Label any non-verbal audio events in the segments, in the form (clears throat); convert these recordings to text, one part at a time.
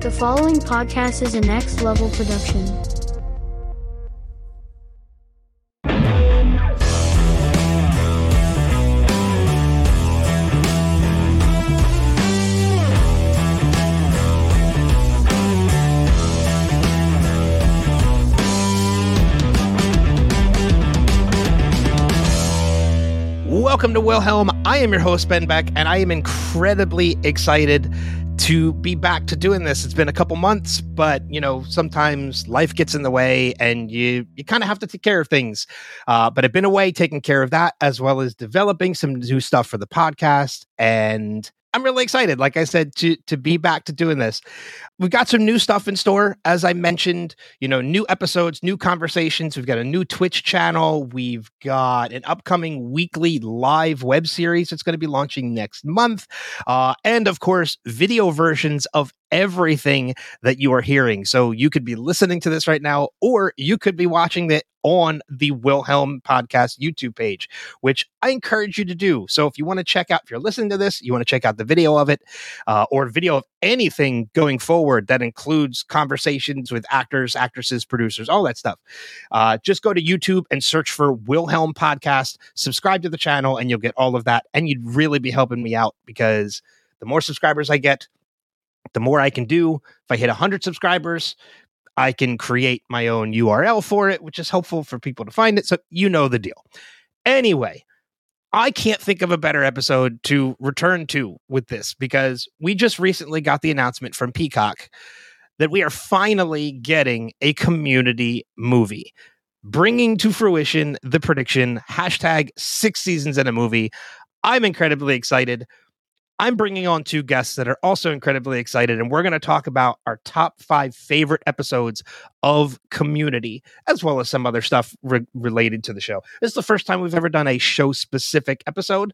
The following podcast is a next level production. Welcome to Wilhelm. I am your host, Ben Beck, and I am incredibly excited to be back to doing this. It's been a couple months, but you know, sometimes life gets in the way and you you kind of have to take care of things. Uh, but I've been away taking care of that as well as developing some new stuff for the podcast and I'm really excited, like I said, to to be back to doing this. We've got some new stuff in store, as I mentioned. You know, new episodes, new conversations. We've got a new Twitch channel. We've got an upcoming weekly live web series that's going to be launching next month, uh, and of course, video versions of everything that you are hearing. So you could be listening to this right now, or you could be watching it on the Wilhelm Podcast YouTube page, which I encourage you to do. So if you want to check out, if you're listening to this, you want to check out the video of it uh, or video of anything going forward that includes conversations with actors, actresses, producers, all that stuff, uh, just go to YouTube and search for Wilhelm Podcast, subscribe to the channel, and you'll get all of that. And you'd really be helping me out because the more subscribers I get, the more I can do. If I hit 100 subscribers, I can create my own URL for it, which is helpful for people to find it. So you know the deal. Anyway, I can't think of a better episode to return to with this because we just recently got the announcement from Peacock that we are finally getting a community movie, bringing to fruition the prediction hashtag six seasons in a movie. I'm incredibly excited. I'm bringing on two guests that are also incredibly excited, and we're going to talk about our top five favorite episodes of Community, as well as some other stuff re- related to the show. This is the first time we've ever done a show specific episode,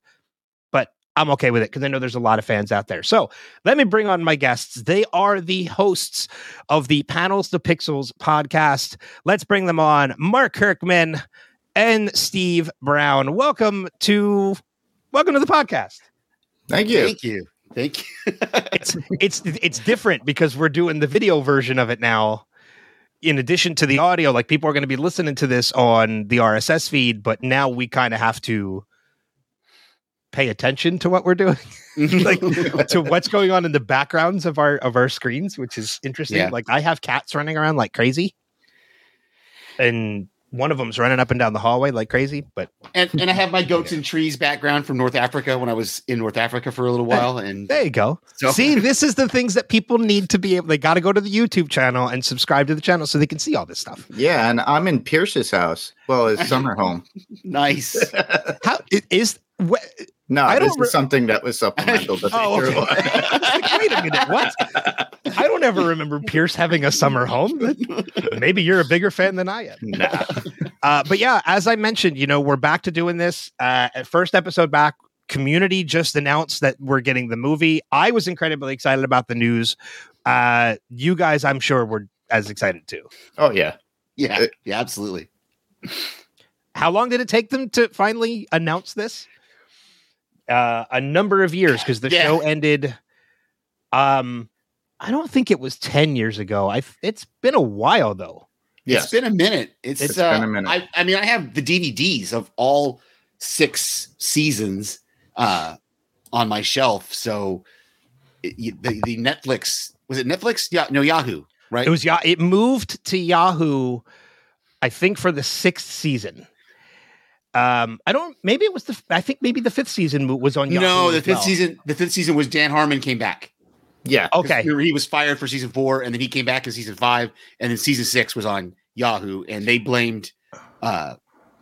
but I'm okay with it because I know there's a lot of fans out there. So let me bring on my guests. They are the hosts of the Panels to Pixels podcast. Let's bring them on Mark Kirkman and Steve Brown. Welcome to welcome to the podcast. Thank you. Thank you. Thank you. it's it's it's different because we're doing the video version of it now. In addition to the audio, like people are going to be listening to this on the RSS feed, but now we kind of have to pay attention to what we're doing, (laughs) like to what's going on in the backgrounds of our of our screens, which is interesting. Yeah. Like I have cats running around like crazy, and one of them's running up and down the hallway like crazy. But and and I have my (laughs) goats and trees background from North Africa when I was in North Africa for a little while. And There you go. So- see, (laughs) this is the things that people need to be able. They got to go to the YouTube channel and subscribe to the channel so they can see all this stuff. Yeah, and I'm in Pierce's house. Well, his summer home. (laughs) nice. How i- is? Wh- No, I this don't re- is something that was (laughs) supplemental. to Oh, okay. (laughs) I like, Wait a minute, what? I don't ever remember Pierce having a summer home. (laughs) Maybe you're a bigger fan than I am. Nah. Uh, but yeah, as I mentioned, you know, we're back to doing this. Uh, at first episode back, Community just announced that we're getting the movie. I was incredibly excited about the news. Uh, you guys, I'm sure, were as excited too. Oh yeah. Yeah. Yeah. Absolutely. How long did it take them to finally announce this? Uh, a number of years because the (laughs) Yeah. show ended. Um, I don't think it was ten years ago. I it's been a while though. Yes. It's been a minute. It's, It's uh, been a minute. I, I mean, I have the DVDs of all six seasons uh, on my shelf. So it, the the Netflix was it Netflix? Yeah, no Yahoo. Right. It was yeah. It moved to Yahoo, I think, for the sixth season. Um, I don't. Maybe it was the. I think maybe the fifth season was on Yahoo. no, the as fifth well. season. The fifth season was Dan Harmon came back. Yeah. Okay. He was fired for season four, and then he came back in season five, and then season six was on Yahoo, and they blamed. uh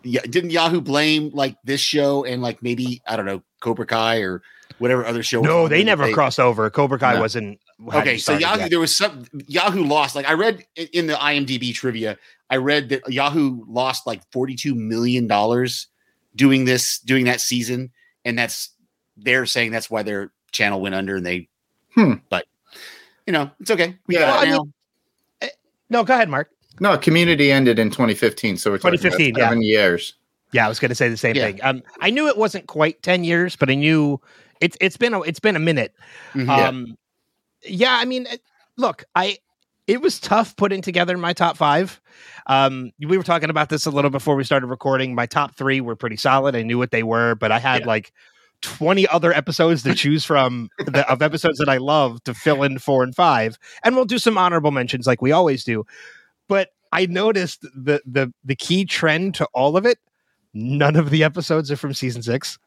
Yeah, didn't Yahoo blame like this show and like maybe I don't know Cobra Kai or whatever other show? No, they never that crossed over. Cobra Kai No. wasn't. Hadn't Okay, so Yahoo, yet. there was some Yahoo lost. Like I read in- in the IMDb trivia, I read that Yahoo lost like forty-two million dollars doing this, doing that season, and that's they're saying that's why their channel went under, and they. Hmm. But you know, it's okay. We Yeah, got I it mean, now. No, go ahead, Mark. No, community ended in 2015, so we're talking 2015, about yeah. years. Yeah, I was going to say the same Yeah. thing. Um, I knew it wasn't quite ten years, but I knew it's it's been a it's been a minute. Mhm. Um, yeah, I mean, look, I it was tough putting together my top five. Um, we were talking about this a little before we started recording. My top three were pretty solid. I knew what they were, but I had Yeah. like 20 other episodes to choose from the, of episodes that I love to fill in four and five. And we'll do some honorable mentions like we always do. But I noticed the the the key trend to all of it. None of the episodes are from season six.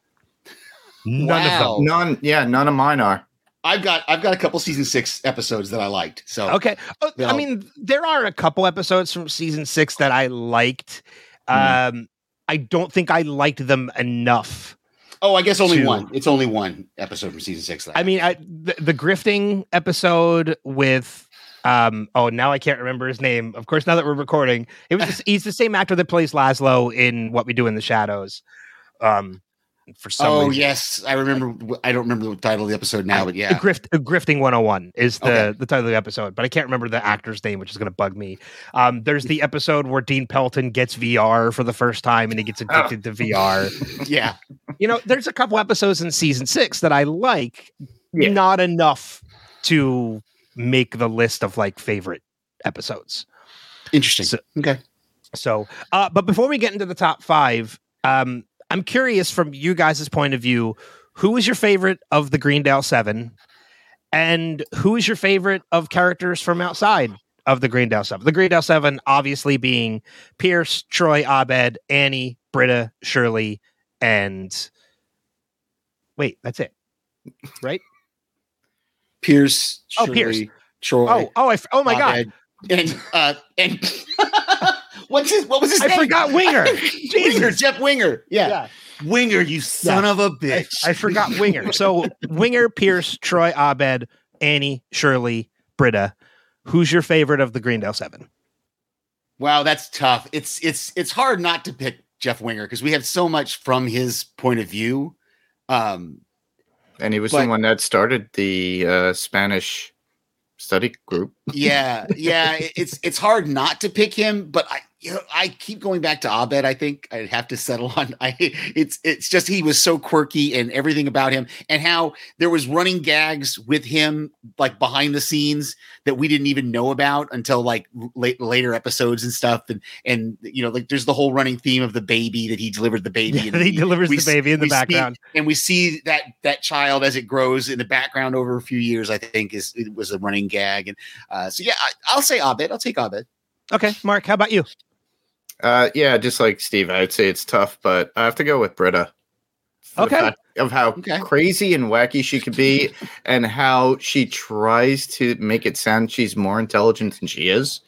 None Wow. of them. None. Yeah, none of mine are. I've got I've got a couple season six episodes that I liked. So Okay. Oh, I mean, there are a couple episodes from season six that I liked. Um, I don't think I liked them enough. oh, I guess only to- one. It's only one episode from season six. That I mean, I, the, the grifting episode with, um, oh, now I can't remember his name. Of course, now that we're recording, it was (laughs) he's the same actor that plays Laszlo in What We Do in the Shadows. Um, for some oh reason. yes, I remember. I don't remember the title of the episode now, but yeah, (laughs) Grift, Grifting 101 is the, Okay. the title of the episode, but I can't remember the actor's name, which is going to bug me. Um, there's the episode where Dean Pelton gets VR for the first time and he gets addicted to VR. (laughs) yeah. You know, there's a couple episodes in season six that I like, Yeah. not enough to make the list of like favorite episodes. Interesting. So- okay. So, uh, but before we get into the top five, um, I'm curious from you guys' point of view, who is your favorite of the Greendale Seven, and who is your favorite of characters from outside of the Greendale Seven? The Greendale Seven, obviously being Pierce, Troy, Abed, Annie, Britta, Shirley, and wait, that's it, right? Pierce. Oh, Shirley, Pierce. Troy. Oh, oh, I f- oh my god, And uh and (laughs) what's his what was his I name? forgot Winger. (laughs) Winger, Jeff Winger. Yeah. Winger, you son of a bitch. I forgot Winger. So Winger, Pierce, Troy, Abed, Annie, Shirley, Britta. Who's your favorite of the Greendale Seven? Wow, that's tough. It's it's it's hard not to pick Jeff Winger because we have so much from his point of view. Um, And he was But- the one that started the uh, Spanish study group. yeah, (laughs) yeah, it's it's hard not to pick him, but I you know, I keep going back to Abed. I think I'd have to settle on. (laughs) I it's it's just he was so quirky and everything about him, and how there was running gags with him like behind the scenes that we didn't even know about until like late, later episodes and stuff. And and you know like there's the whole running theme of the baby that he delivered the baby. and he we- delivers we the baby in the we see- background. and we see that that child as it grows in the background over a few years. I think is it was a running gag, and uh, so yeah, I, I'll say Abed. I'll take Abed. Okay, Mark, how about you? Uh, yeah, just like Steve, I'd say it's tough, but I have to go with Britta. Okay. Of how Okay. crazy and wacky she could be, and how she tries to make it sound she's more intelligent than she is.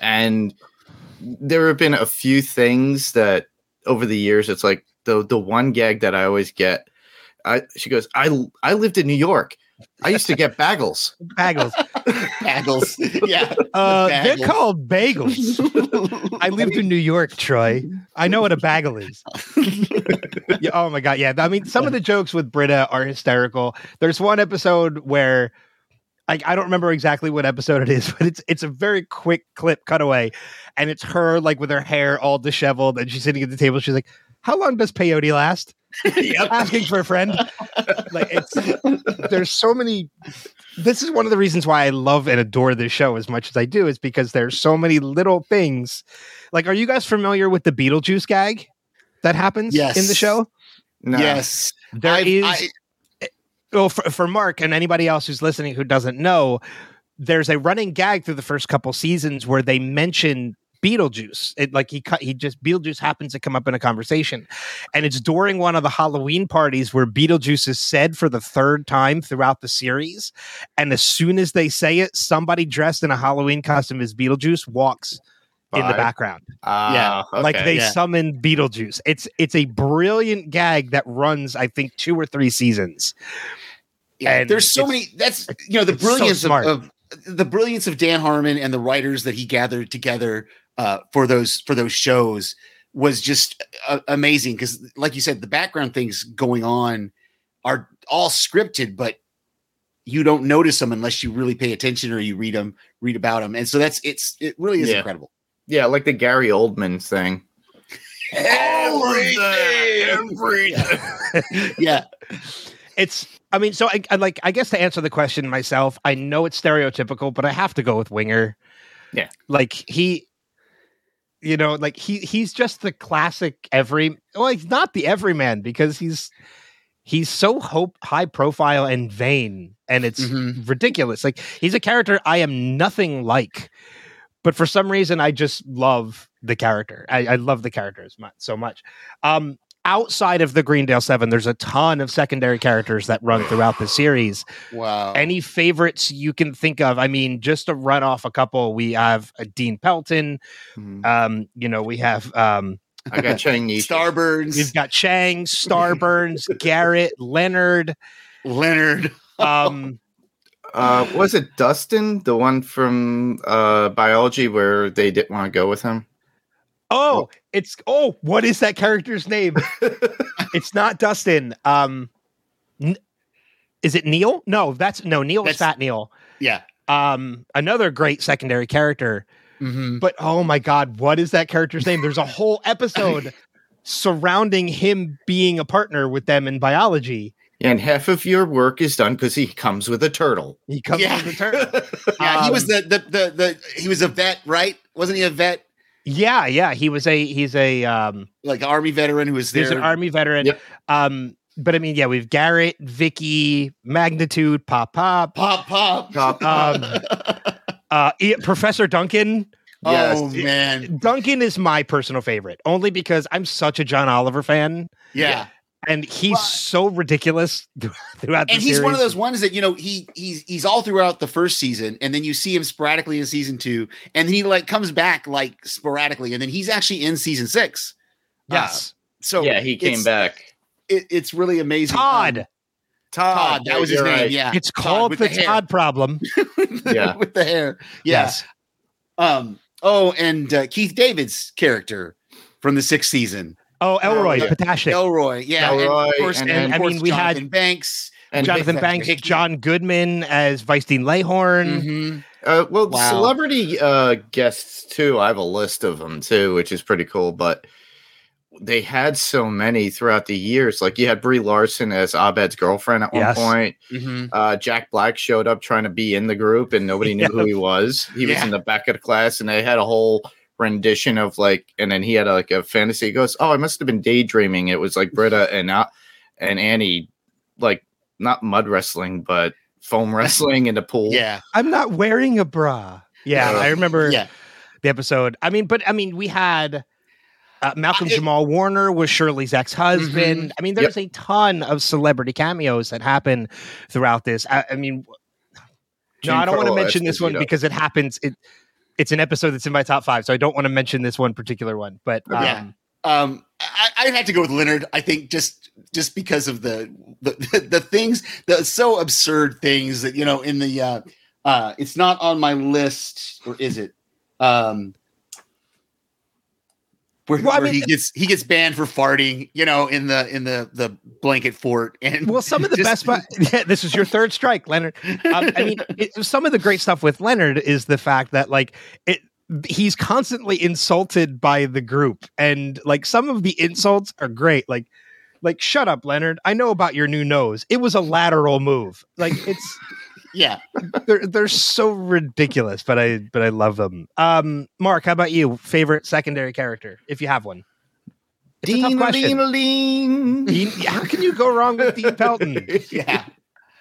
And there have been a few things that over the years, it's like the the one gag that I always get. I she goes, I I lived in New York. I used to get bagels. Bagels. (laughs) Bagels. yeah. Uh, they're called bagels. I (laughs) lived in New York, Troy. I know what a bagel is. (laughs) yeah, oh my god, yeah. I mean, some of the jokes with Britta are hysterical. There's one episode where like I don't remember exactly what episode it is, but it's it's a very quick clip cutaway, and it's her like with her hair all disheveled, and she's sitting at the table. She's like, "How long does peyote last?" (laughs) Asking for a friend. Like it's there's so many. This is one of the reasons why I love and adore this show as much as I do, is because there's so many little things. Like, are you guys familiar with the Beetlejuice gag that happens in the show? No. Yes. There I've- is. I- well, for, for Mark and anybody else who's listening who doesn't know, there's a running gag through the first couple seasons where they mention Beetlejuice. It like he cut he just Beetlejuice happens to come up in a conversation. And it's during one of the Halloween parties where Beetlejuice is said for the third time throughout the series. And as soon as they say it, somebody dressed in a Halloween costume as Beetlejuice walks in the background. Ah, Like okay. they yeah. summon Beetlejuice. It's it's a brilliant gag that runs, I think, two or three seasons. Yeah, And there's so many. That's you know the it's so brilliance of, of the brilliance of Dan Harmon and the writers that he gathered together uh, for those for those shows was just uh, amazing. Because, like you said, the background things going on are all scripted, but you don't notice them unless you really pay attention or you read them, read about them. And so that's it's it really is Yeah. incredible. yeah, like the Gary Oldman thing. Everything. everything. Yeah, (laughs) it's i mean so I, I like i guess to answer the question myself i know it's stereotypical but i have to go with winger Yeah. like he you know like he he's just the classic every well he's not the everyman because he's he's so hope high profile and vain and it's Mhm. ridiculous. Like he's a character i am nothing like but for some reason i just love the character. I, I love the character so much. Um outside of the greendale seven there's a ton of secondary characters that run throughout the series Wow. any favorites you can think of i mean just to run off a couple we have uh, dean pelton Mhm. um you know we have um I got (laughs) Chang Starburns, we've got chang starburns (laughs) garrett leonard Leonard. (laughs) um Uh, was it Dustin, the one from uh, biology, where they didn't want to go with him? oh it's oh what is that character's name (laughs) it's not dustin um n- is it neil no that's no neil is That's- fat neil Yeah. um another great secondary character Mm-hmm. but oh my god what is that character's name there's a whole (laughs) episode surrounding him being a partner with them in biology and half of your work is done because he comes with a turtle. he comes Yeah. with a turn (laughs) Yeah, he was Um, the, the the the he was a vet, right? Wasn't he a vet? Yeah yeah he was a he's a um Like army veteran who was there. he's an army veteran Yep. um but i mean yeah we've garrett vicky magnitude pop pop pop pop. Pop, Um, uh professor duncan oh Yes. man. duncan is my personal favorite only because i'm such a john oliver fan Yeah. And he's Well- so ridiculous (laughs) throughout the And he's one of those ones that you know he he's he's all throughout the first season, and then you see him sporadically in season two, and then he like comes back like sporadically, and then he's actually in season six. yes So yeah, he came back. It, it's really amazing. todd Um, Todd, that was his you're name. right. Yeah, It's called with the, hair. Todd problem. (laughs) Yeah. with the hair. Yeah. Yes. Um. Oh, and uh, Keith David's character from the sixth season, Oh, Elroy, yeah. Patashnik, Elroy. Yeah, and Elroy, of course, and and, then- of I mean, we had- Banks. And Jonathan Banks, Hickey. John Goodman as Vice Dean Laybourne. Mhm. Uh, well, Wow. celebrity uh, guests too. I have a list of them too, which is pretty cool. But they had so many throughout the years. Like you had Brie Larson as Abed's girlfriend at Yes. one point. Mhm. Uh, Jack Black showed up trying to be in the group, and nobody knew who he (laughs) was. He was in the back of the class, and they had a whole rendition of like, and then he had like a fantasy. He goes, "Oh, I must have been daydreaming." It was like Britta and uh, and Annie, like not mud wrestling, but foam wrestling in the pool. (laughs) Yeah. I'm not wearing a bra. Yeah, Yeah. I remember Yeah. the episode. I mean, but I mean, we had uh, Malcolm I- it- Jamal Warner was Shirley's ex-husband. I mean, there's a ton of celebrity cameos that happen throughout this. I, I mean, no, I don't want to Giancarlo mention this one because it happens. It it's an episode that's in my top five, so I don't want to mention this one particular one. But um, Yeah. Um, I, I'd have to go with Leonard. I think just just because of the the (laughs) the things, the so absurd things that you know in the uh, uh, it's not on my list, or is it? Um, where, Well, I where he gets he gets banned for farting, you know, in the in the the blanket fort, and Well, some of the (laughs) just- best. (laughs) Yeah, this is your third strike, Leonard. Um, I mean, (laughs) it, some of the great stuff with Leonard is the fact that like it. He's constantly insulted by the group, and like some of the insults are great. Like, like shut up, Leonard. I know about your new nose. It was a lateral move. Like it's yeah. they're they're so ridiculous, but I but I love them. Um, Mark, how about you? Favorite secondary character, if you have one. It's a tough Dean, question. lean, lean. Dean- how can you go wrong with Dean Pelton? (laughs) Yeah.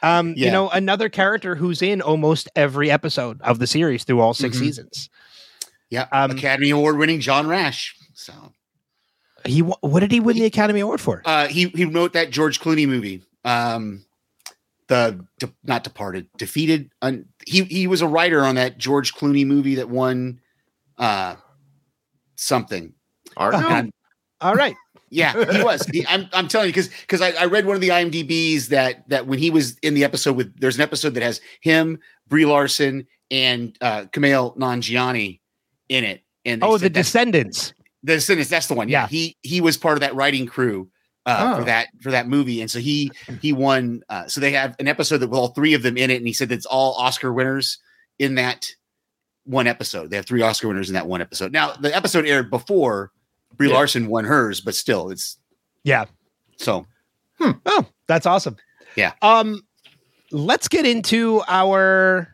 Um, you know, another character who's in almost every episode of the series through all 6 Mhm. seasons. Yeah. Um, Academy Award winning John Rash. So He what did he win the Academy Award for? uh, he he wrote that George Clooney movie. Um, the de- not departed, defeated. Un, he he was a writer on that George Clooney movie that won uh, something. Argo? And- all right. yeah, he (laughs) was. He, I'm I'm telling you because because I, I read one of the IMDb's that that when he was in the episode with there's an episode that has him, Brie Larson, and uh, Kumail Nanjiani in it. And Oh, the Descendants. the Descendants, that's the one. Yeah. He he was part of that writing crew uh, Oh. for that for that movie, and so he he won. Uh, so they have an episode that with all three of them in it, and he said it's all Oscar winners in that one episode. They have three Oscar winners in that one episode. Now the episode aired before Brie Yeah. Larson won hers, but still, it's Yeah. so Oh, that's awesome. Yeah. Um, let's get into our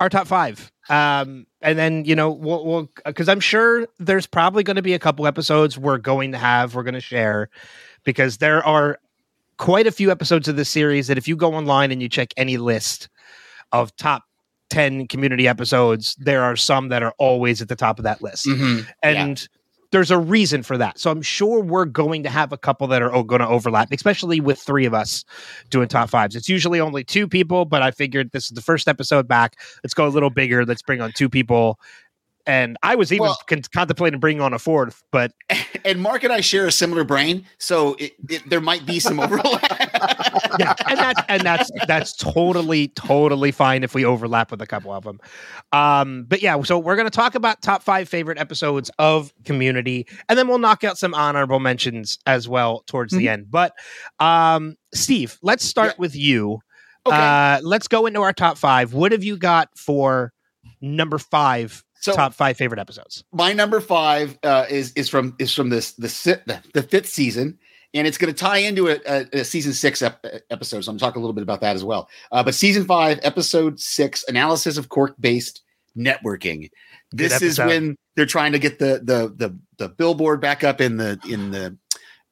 our top five. Um, and then you know we'll we'll because I'm sure there's probably going to be a couple episodes we're going to have we're going to share because there are quite a few episodes of this series that if you go online and you check any list of top 10 community episodes there are some that are always at the top of that list Mhm. and there's a reason for that. So I'm sure we're going to have a couple that are going to overlap, especially with three of us doing top fives. It's usually only two people, but I figured this is the first episode back. Let's go a little bigger. Let's bring on two people. And I was even Well- con- contemplating bringing on a fourth, but (laughs) And Mark and I share a similar brain, so it, it, there might be some overlap. (laughs) yeah, and that's and that's that's totally totally fine if we overlap with a couple of them. Um, but yeah, so we're gonna talk about top five favorite episodes of Community, and then we'll knock out some honorable mentions as well towards the end. But um, Steve, let's start Yeah. with you. Okay. Uh, let's go into our top five. What have you got for number five? So- top five favorite episodes. my number five uh, is is from is from this the the, the fifth season, and it's going to tie into a, a, a season six ep- episode. So I'm talking a little bit about that as well. Uh, but season five, episode six, analysis of cork based networking. This is when they're trying to get the the the the billboard back up in the in the.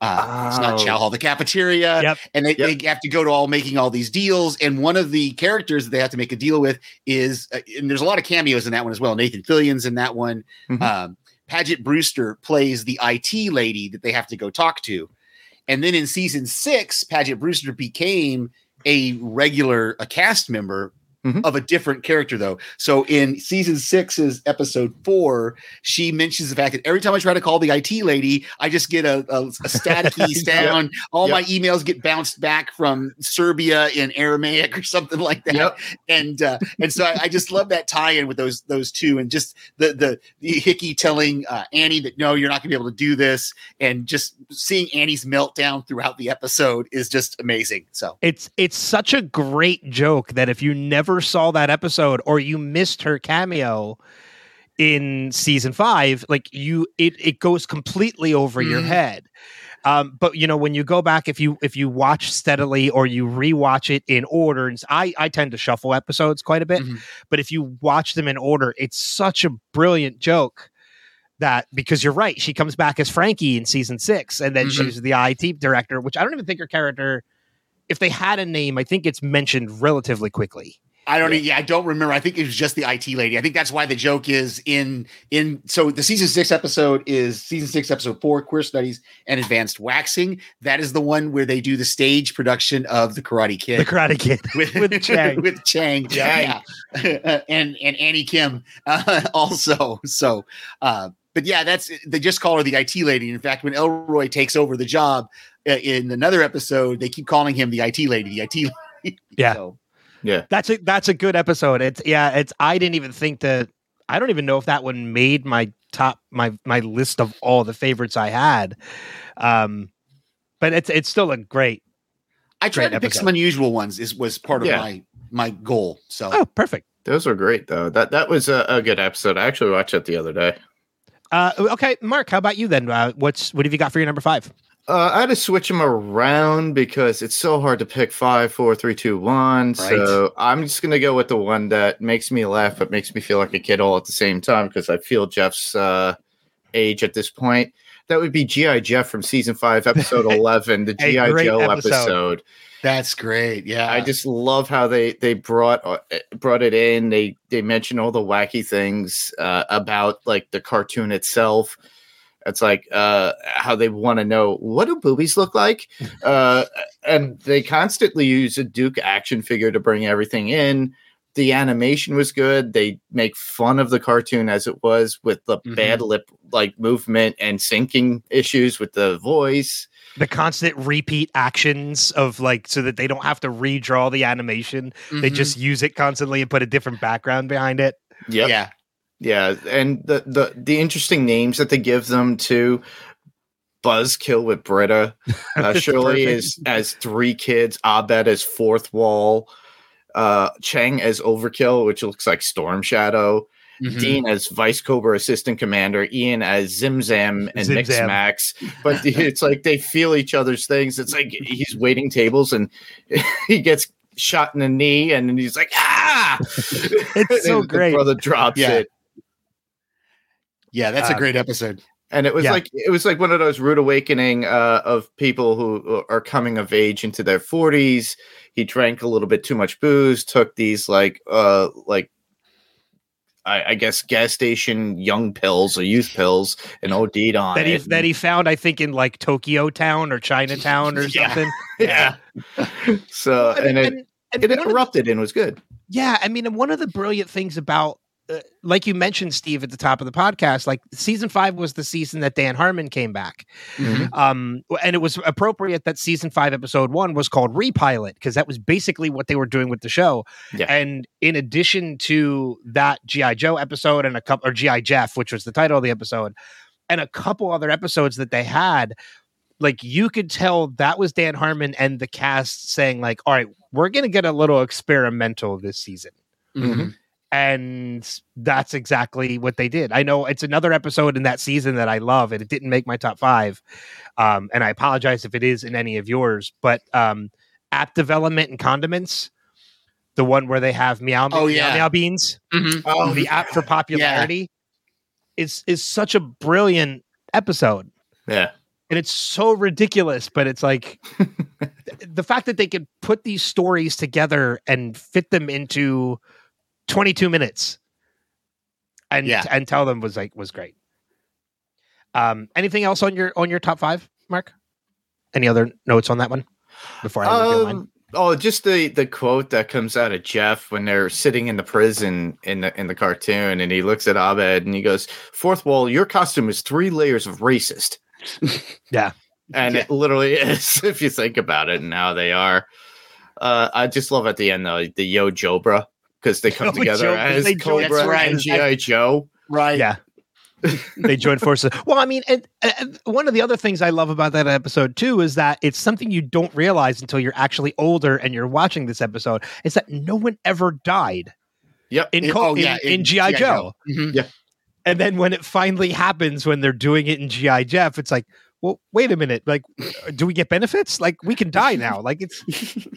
Uh, It's not Oh. chow hall, the cafeteria, Yep. and they, Yep. they have to go to all making all these deals. And one of the characters that they have to make a deal with is, uh, and there's a lot of cameos in that one as well. Nathan Fillion's in that one. Mhm. Um, Paget Brewster plays the IT lady that they have to go talk to. And then in season six, Paget Brewster became a regular, a cast member Mhm. of a different character, though. So in season six's episode four, she mentions the fact that every time I try to call the IT lady, I just get a, a, a staticky (laughs) sound. All Yep. my emails get bounced back from Serbia in Aramaic or something like that Yep. and uh, and so I, I just love that tie-in with those those two, and just the the, the Hickey telling uh, Annie that no, you're not going to be able to do this, and just seeing Annie's meltdown throughout the episode is just amazing. So It's it's such a great joke that if you never saw that episode or you missed her cameo in season five, like you it it goes completely over your Mhm. head. Um, but you know when you go back, if you if you watch steadily or you rewatch it in order, I I tend to shuffle episodes quite a bit, Mhm. but if you watch them in order, it's such a brilliant joke that because you're right, she comes back as Frankie in season six, and then Mhm. she's the IT director, which I don't even think her character, if they had a name, I think it's mentioned relatively quickly. I don't, yeah, I don't remember. I think it was just the IT lady. I think that's why the joke is in in. So the season six episode is season six episode four, queer studies and advanced waxing. That is the one where they do the stage production of the Karate Kid. The Karate Kid. (laughs) with with Chang. (laughs) with Chang, Chang. yeah, (laughs) and and Annie Kim uh, also. So, uh, but yeah, that's they just call her the IT lady. In fact, when Elroy takes over the job uh, in another episode, they keep calling him the IT lady, the IT lady. Yeah. So, That's a that's a good episode. It's yeah, it's I didn't even think that I don't even know if that one made my top my my list of all the favorites I had. Um but it's it's still a great I tried Great to pick some unusual ones. Is was part of Yeah. my my goal. So oh perfect. Those were great though. That that was a, a good episode. I actually watched it the other day. Uh okay, Mark, how about you then? Uh, what's what have you got for your number five? Uh, I had to switch them around because it's so hard to pick five, four, three, two, one. So I'm just gonna go with the one that makes me laugh, but makes me feel like a kid all at the same time because I feel Jeff's uh, age at this point. That would be GI Jeff from season five, (laughs) episode eleven, the GI Joe episode. episode. that's great. Yeah, I just love how they they brought uh, brought it in. They they mention all the wacky things uh, about like the cartoon itself. It's like uh, how they want to know what do boobies look like, (laughs) uh, and they constantly use a Duke action figure to bring everything in. The animation was good. They make fun of the cartoon as it was with the Mhm. bad lip like movement and syncing issues with the voice. The constant repeat actions of like so that they don't have to redraw the animation. They Mhm. just use it constantly and put a different background behind it. Yep. yeah. Yeah, and the the the interesting names that they give them to Buzzkill with Britta, (laughs) uh, Shirley is as three kids, Abed as fourth wall, uh, Chang as Overkill, which looks like Storm Shadow, Mhm. Dean as Vice Cobra Assistant Commander, Ian as Zimzam and Zim Mix Zam. Max. But (laughs) it's like they feel each other's things. It's like he's waiting tables and (laughs) he gets shot in the knee and then he's like, ah! It's so great. The brother drops Yeah. it. Yeah, that's a Uh, great episode. And it was Yeah. like it was like one of those rude awakening uh, of people who are coming of age into their forties. He drank a little bit too much booze, took these like uh like I, I guess gas station young pills or youth pills and (laughs) OD'd on that he that he found, I think, in like Tokyo Town or Chinatown or (laughs) Yeah. something. (laughs) yeah. so mean, and it, and- and it of the- erupted and was good. Yeah, I mean, and one of the brilliant things about, uh, like you mentioned, Steve, at the top of the podcast, like season five was the season that Dan Harmon came back, Mhm. um, and it was appropriate that season five, episode one, was called Repilot because that was basically what they were doing with the show. Yeah. And in addition to that GI Joe episode and a couple, or GI Jeff, which was the title of the episode, and a couple other episodes that they had. Like you could tell that was Dan Harmon and the cast saying, like, all right, we're gonna get a little experimental this season Mhm. And that's exactly what they did. I know it's another episode in that season that I love, and it didn't make my top five. Um, and I apologize if it is in any of yours, but um, app development and condiments, the one where they have meow, Oh, meow, yeah. meow beans, Mhm. Oh, the app for popularity, is is such a brilliant episode. yeah. And it's so ridiculous, but it's like (laughs) the fact that they could put these stories together and fit them into 22 minutes and Yeah. and tell them was like was great. Um anything else on your on your top 5, Mark? Any other notes on that one before I mine? Um, oh, just the the quote that comes out of Jeff when they're sitting in the prison in the in the cartoon, and he looks at Abed and he goes, Fourth wall, your costume is three layers of racist." (laughs) Yeah. and Yeah. it literally (laughs) is if you think about it and how they are. Uh, I just love at the end though the Yo Jobra because they (laughs) come Yo together Jobra, as they join- Cobra right. and GI Joe. Right. Yeah. they joined forces. (laughs) Well, I mean, and, and one of the other things I love about that episode too is that it's something you don't realize until you're actually older and you're watching this episode. Is that no one ever died Yep. in In- Co- oh, yeah, in, in in GI G.I. Joe. Joe. Mhm. And then when it finally happens, when they're doing it in GI Jeff, it's like, well, wait a minute. Like, do we get benefits? Like, we can die now. Like, it's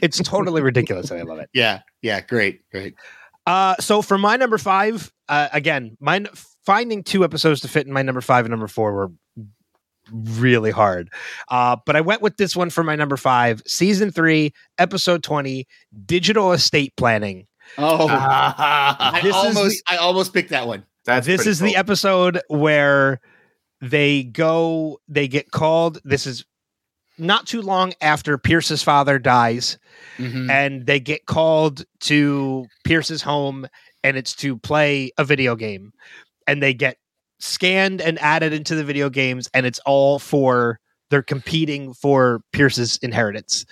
it's totally ridiculous. And I love it. (laughs) Yeah. Yeah. Great. Great. Uh, so for my number five, uh, again, mine finding two episodes to fit in my number five and number four were really hard. Uh, but I went with this one for my number five, season three, episode twenty, digital estate planning. Oh, Ah, (laughs) I this is almost, I almost picked that one. that's this pretty is the episode where they go, they get called. This is not too long after Pierce's father dies. Mhm. and they get called to Pierce's home and it's to play a video game and they get scanned and added into the video games and it's all for they're competing for Pierce's inheritance.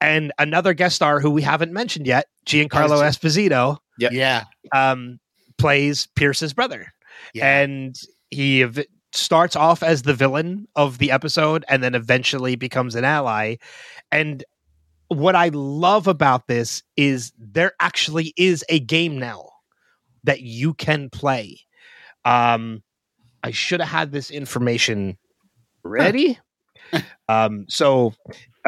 And another guest star who we haven't mentioned yet, Giancarlo Esposito, Yep. Yeah. um, plays Pierce's brother Yeah. and he ev- starts off as the villain of the episode and then eventually becomes an ally. And what i love about this is there actually is a game now that you can play. Um i should have had this information ready. (laughs) Um so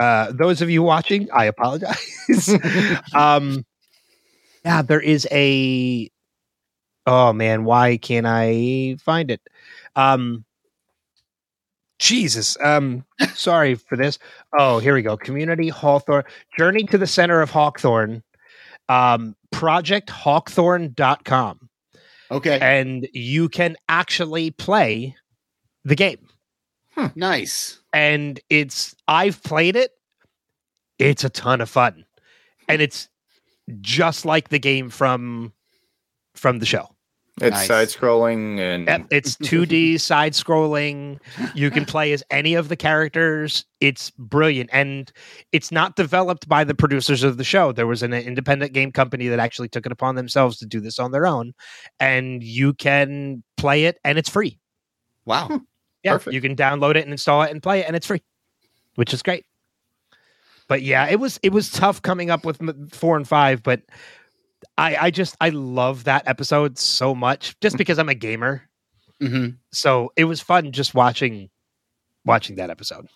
uh those of you watching i apologize. (laughs) Um yeah there is a oh man why can't i find it um jesus um sorry for this oh here we go community hawthorne journey to the center of hawthorne um projecthawthorne.com Okay. and you can actually play the game nice. and it's I've played it. It's a ton of fun, and it's just like the game from from the show. It's Nice. side scrolling and Yep, It's (laughs) 2D side scrolling. You can play as any of the characters. It's brilliant. And it's not developed by the producers of the show. There was an independent game company that actually took it upon themselves to do this on their own. And you can play it and it's free. Wow. Hmm, yeah, Perfect. you can download it and install it and play it, and it's free, which is great. But yeah, it was it was tough coming up with four and five, but I I just I love that episode so much just because I'm a gamer. hmm So it was fun just watching watching that episode.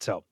So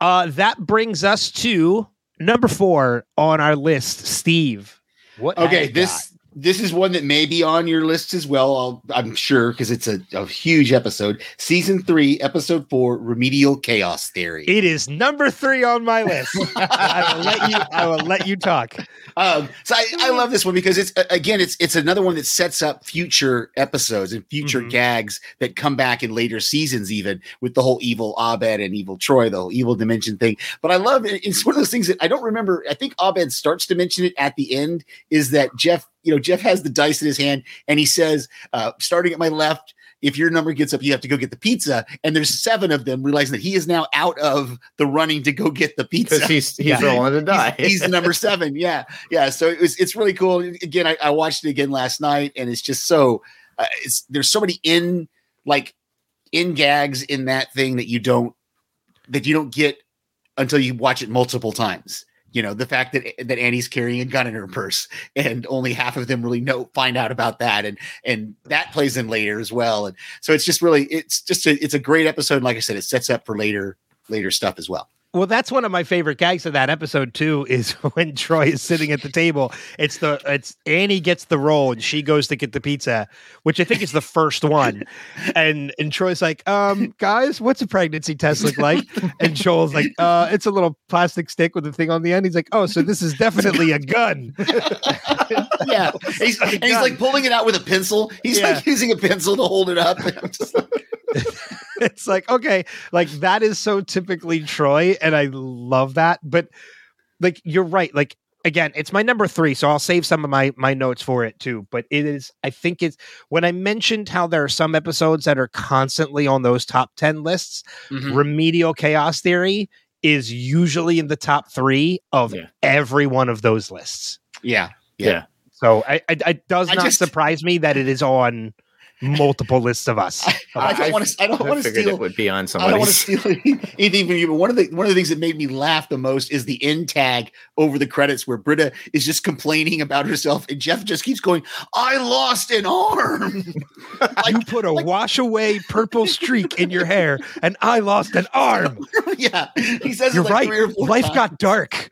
uh that brings us to number 4 on our list, Steve. What Okay, this this is one that may be on your list as well. I'll, I'm sure because it's a, a huge episode. Season three, episode four, remedial chaos theory. It is number 3 on my list. (laughs) I will let you I will let you talk. Um, so I, I love this one because it's again, it's it's another one that sets up future episodes and future Mhm. gags that come back in later seasons, even with the whole evil Abed and evil Troy, the whole evil dimension thing. But I love it. It's one of those things that I don't remember. I think Abed starts to mention it at the end. Is that Jeff? You know, Jeff has the dice in his hand and he says, uh, starting at my left. If your number gets up, you have to go get the pizza. And there's seven of them, realizing that he is now out of the running to go get the pizza because he's he's Yeah. rolling to die. he's, he's number (laughs) seven. Yeah, yeah. So it was. It's really cool. Again, I, I watched it again last night, and it's just so. Uh, it's there's so many in like in gags in that thing that you don't that you don't get until you watch it multiple times. You know, the fact that eh, that Annie's carrying a gun in her purse, and only half of them really know find out about that, and and that plays in later as well. And so it's just really, it's just a, it's a great episode. Like I said, it sets up for later later stuff as well. Well, that's one of my favorite gags of that episode too. Is (laughs) when Troy is sitting at the table. It's the it's Annie gets the roll and she goes to get the pizza, which I think is the first one. (laughs) And and Troy's like, um, guys, what's a pregnancy test look like? And Joel's like, uh, it's a little plastic stick with a thing on the end. He's like, oh, so this is definitely a gun. (laughs) yeah, he's, and he's like pulling it out with a pencil. He's Yeah. like using a pencil to hold it up. I'm just like, it's like okay like that is so typically troy and i love that but like you're right like again it's my number three so i'll save some of my my notes for it too but it is i think it's when i mentioned how there are some episodes that are constantly on those top 10 lists Mhm. remedial chaos theory is usually in the top three of Yeah. every one of those lists yeah, yeah. so I, I it does I not just- surprise me that it is on multiple lists of us (laughs) I don't want to. I don't want to figured steal. it would be on somebody. I don't want to somebody's. steal anything from you. But one of the one of the things that made me laugh the most is the end tag over the credits where Britta is just complaining about herself, and Jeff just keeps going, "I lost an arm." (laughs) you put a like- wash away purple streak in your hair, and I lost an (laughs) arm. yeah, he says You're like right. three or four Life times. got dark.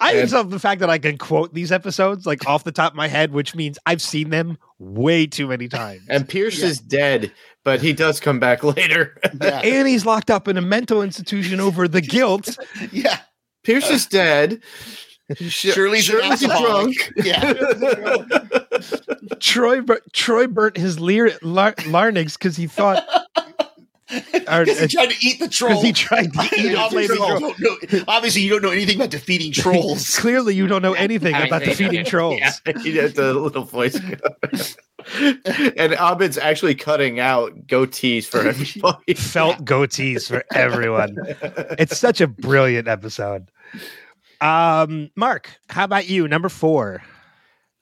I And- just love the fact that I can quote these episodes like off the top of my head, which means I've seen them way too many times. And Pierce Yeah. is dead, but he does come back (laughs) later. Yeah, Annie's locked up in a mental institution over the guilt. (laughs) yeah. Pierce is dead. Sh- Shirley's an Shirley's a drunk. Yeah. Troy Troy burnt his lear- lar- larynx because he thought Or- Because he tried to eat the troll. because he tried to (laughs) eat a obviously, flaming you troll. don't know, obviously, you don't know anything about defeating (laughs) trolls. Clearly, you don't know anything about defeating trolls. Yeah, (laughs) he had the little voice. and Abed's actually cutting out goatees for everybody. Felt goatees for everyone. It's such a brilliant episode. Um, Mark, how about you? Number four.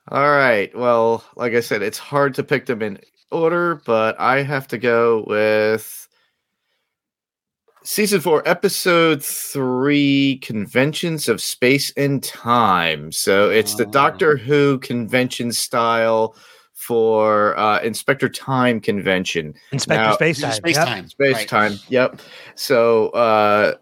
All right. Well, like I said, it's hard to pick them in order, but I have to go with season four, episode three Conventions of Space and Time. So it's the Oh. Doctor Who convention style for uh, Inspector Time convention. Inspector Now- Space Time. Space Yep. time. Space right. time. Yep. So uh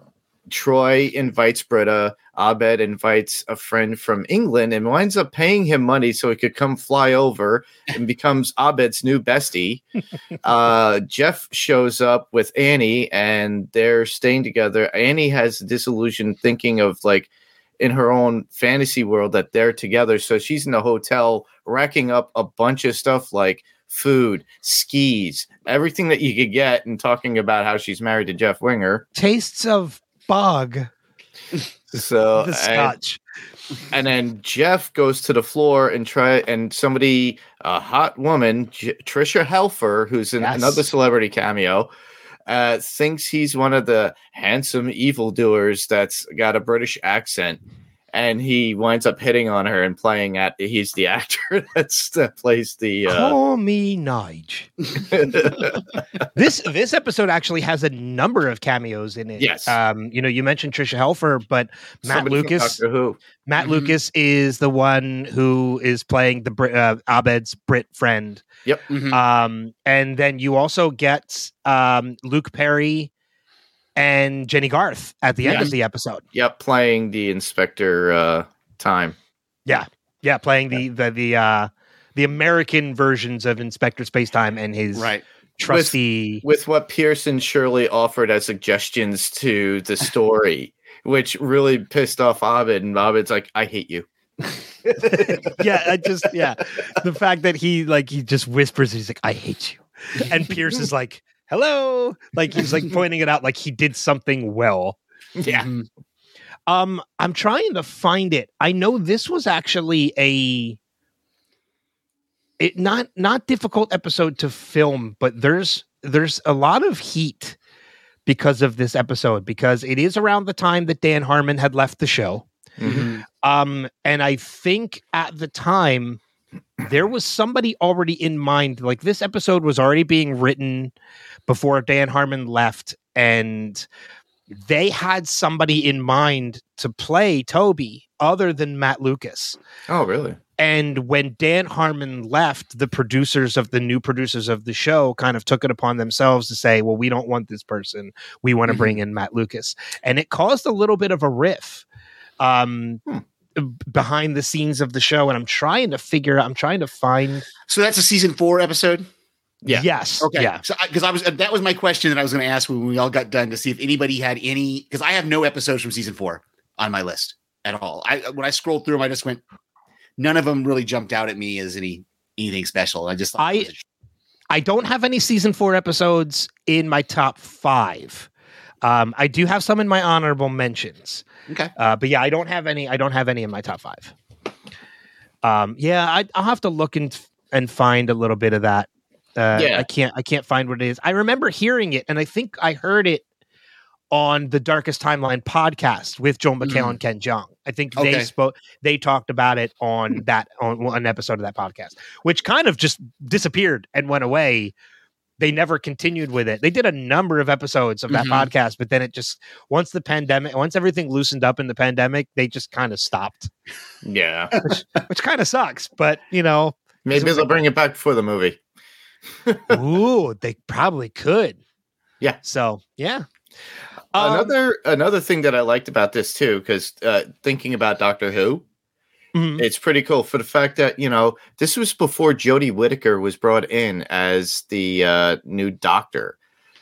Troy invites Britta. Abed invites a friend from England and winds up paying him money so he could come fly over and becomes Abed's new bestie. (laughs) uh Jeff shows up with Annie and they're staying together. Annie has disillusion thinking of like in her own fantasy world that they're together. So she's in a hotel racking up a bunch of stuff like food, skis, everything that you could get, and talking about how she's married to Jeff Winger. Tastes of bog. (laughs) So (laughs) the and, scotch. (laughs) and then Jeff goes to the floor and try and somebody, a hot woman, J- Tricia Helfer, who's in Yes. another celebrity cameo. Uh, thinks he's one of the handsome evildoers that's got a British accent, and he winds up hitting on her and playing at. He's the (laughs) actor that's that plays the. Uh, Call me Nige. (laughs) this this episode actually has a number of cameos in it. Yes. Um, you know, you mentioned Tricia Helfer, but Matt somebody Lucas. Doctor Who. Matt Mhm. Lucas is the one who is playing the Brit, uh, Abed's Brit friend. Mhm. Um, and then you also get um, Luke Perry and Jennie Garth at the end Yes. of the episode. Yep, playing the Inspector uh, Time. Yeah, yeah, playing the the the uh, the American versions of Inspector Spacetime and his right. trusty. with what Pearson Shirley offered as suggestions to the (laughs) story, which really pissed off Abed. And Abed's like, I hate you. (laughs) yeah, I just yeah, the fact that he like he just whispers, he's like, "I hate you," and Pierce is (laughs) like, "Hello," like he's like (laughs) pointing it out, like he did something well. Yeah. Mhm. Um, I'm trying to find it. I know this was actually a it not not difficult episode to film, but there's there's a lot of heat because of this episode because it is around the time that Dan Harmon had left the show. Mhm. Um, and I think at the time there was somebody already in mind. Like this episode was already being written before Dan Harmon left, and they had somebody in mind to play Toby other than Matt Lucas. Oh, really? And when Dan Harmon left, the producers of the new producers of the show kind of took it upon themselves to say, well, we don't want this person. We want to Mhm. bring in Matt Lucas. And it caused a little bit of a riff um, Hmm. B- behind the scenes of the show. And I'm trying to figure out, I'm trying to find. So that's a season four episode. Yeah. Yes. Okay. Yeah. So uh, because I, was uh, that was my question that I was going to ask when we all got done to see if anybody had any because I have no episodes from season four on my list at all. I uh, when I scrolled through them, I just went. None of them really jumped out at me as any anything special. I just thought I- was I don't have any season four episodes in my top five. Um, I do have some in my honorable mentions. Okay. Uh, but yeah, I don't have any. I don't have any in my top five. Um, yeah, I, I'll have to look and and find a little bit of that. Uh, Yeah. I can't. I can't find what it is. I remember hearing it, and I think I heard it on the Darkest Timeline podcast with Joel McHale and Ken Jeong. I think they spoke. They talked about it on that on one episode of that podcast, which kind of just disappeared and went away. They never continued with it. They did a number of episodes of that Mhm. podcast, but then it just once the pandemic, once everything loosened up in the pandemic, they just kind of stopped, Yeah. (laughs) which kind of sucks. But you know, Maybe they'll bring it back for the movie. (laughs) ooh, they probably could. Yeah. So yeah. Um, another another thing that I liked about this too, because uh, thinking about Doctor Who, mhm. it's pretty cool for the fact that you know this was before Jodie Whittaker was brought in as the uh, new Doctor.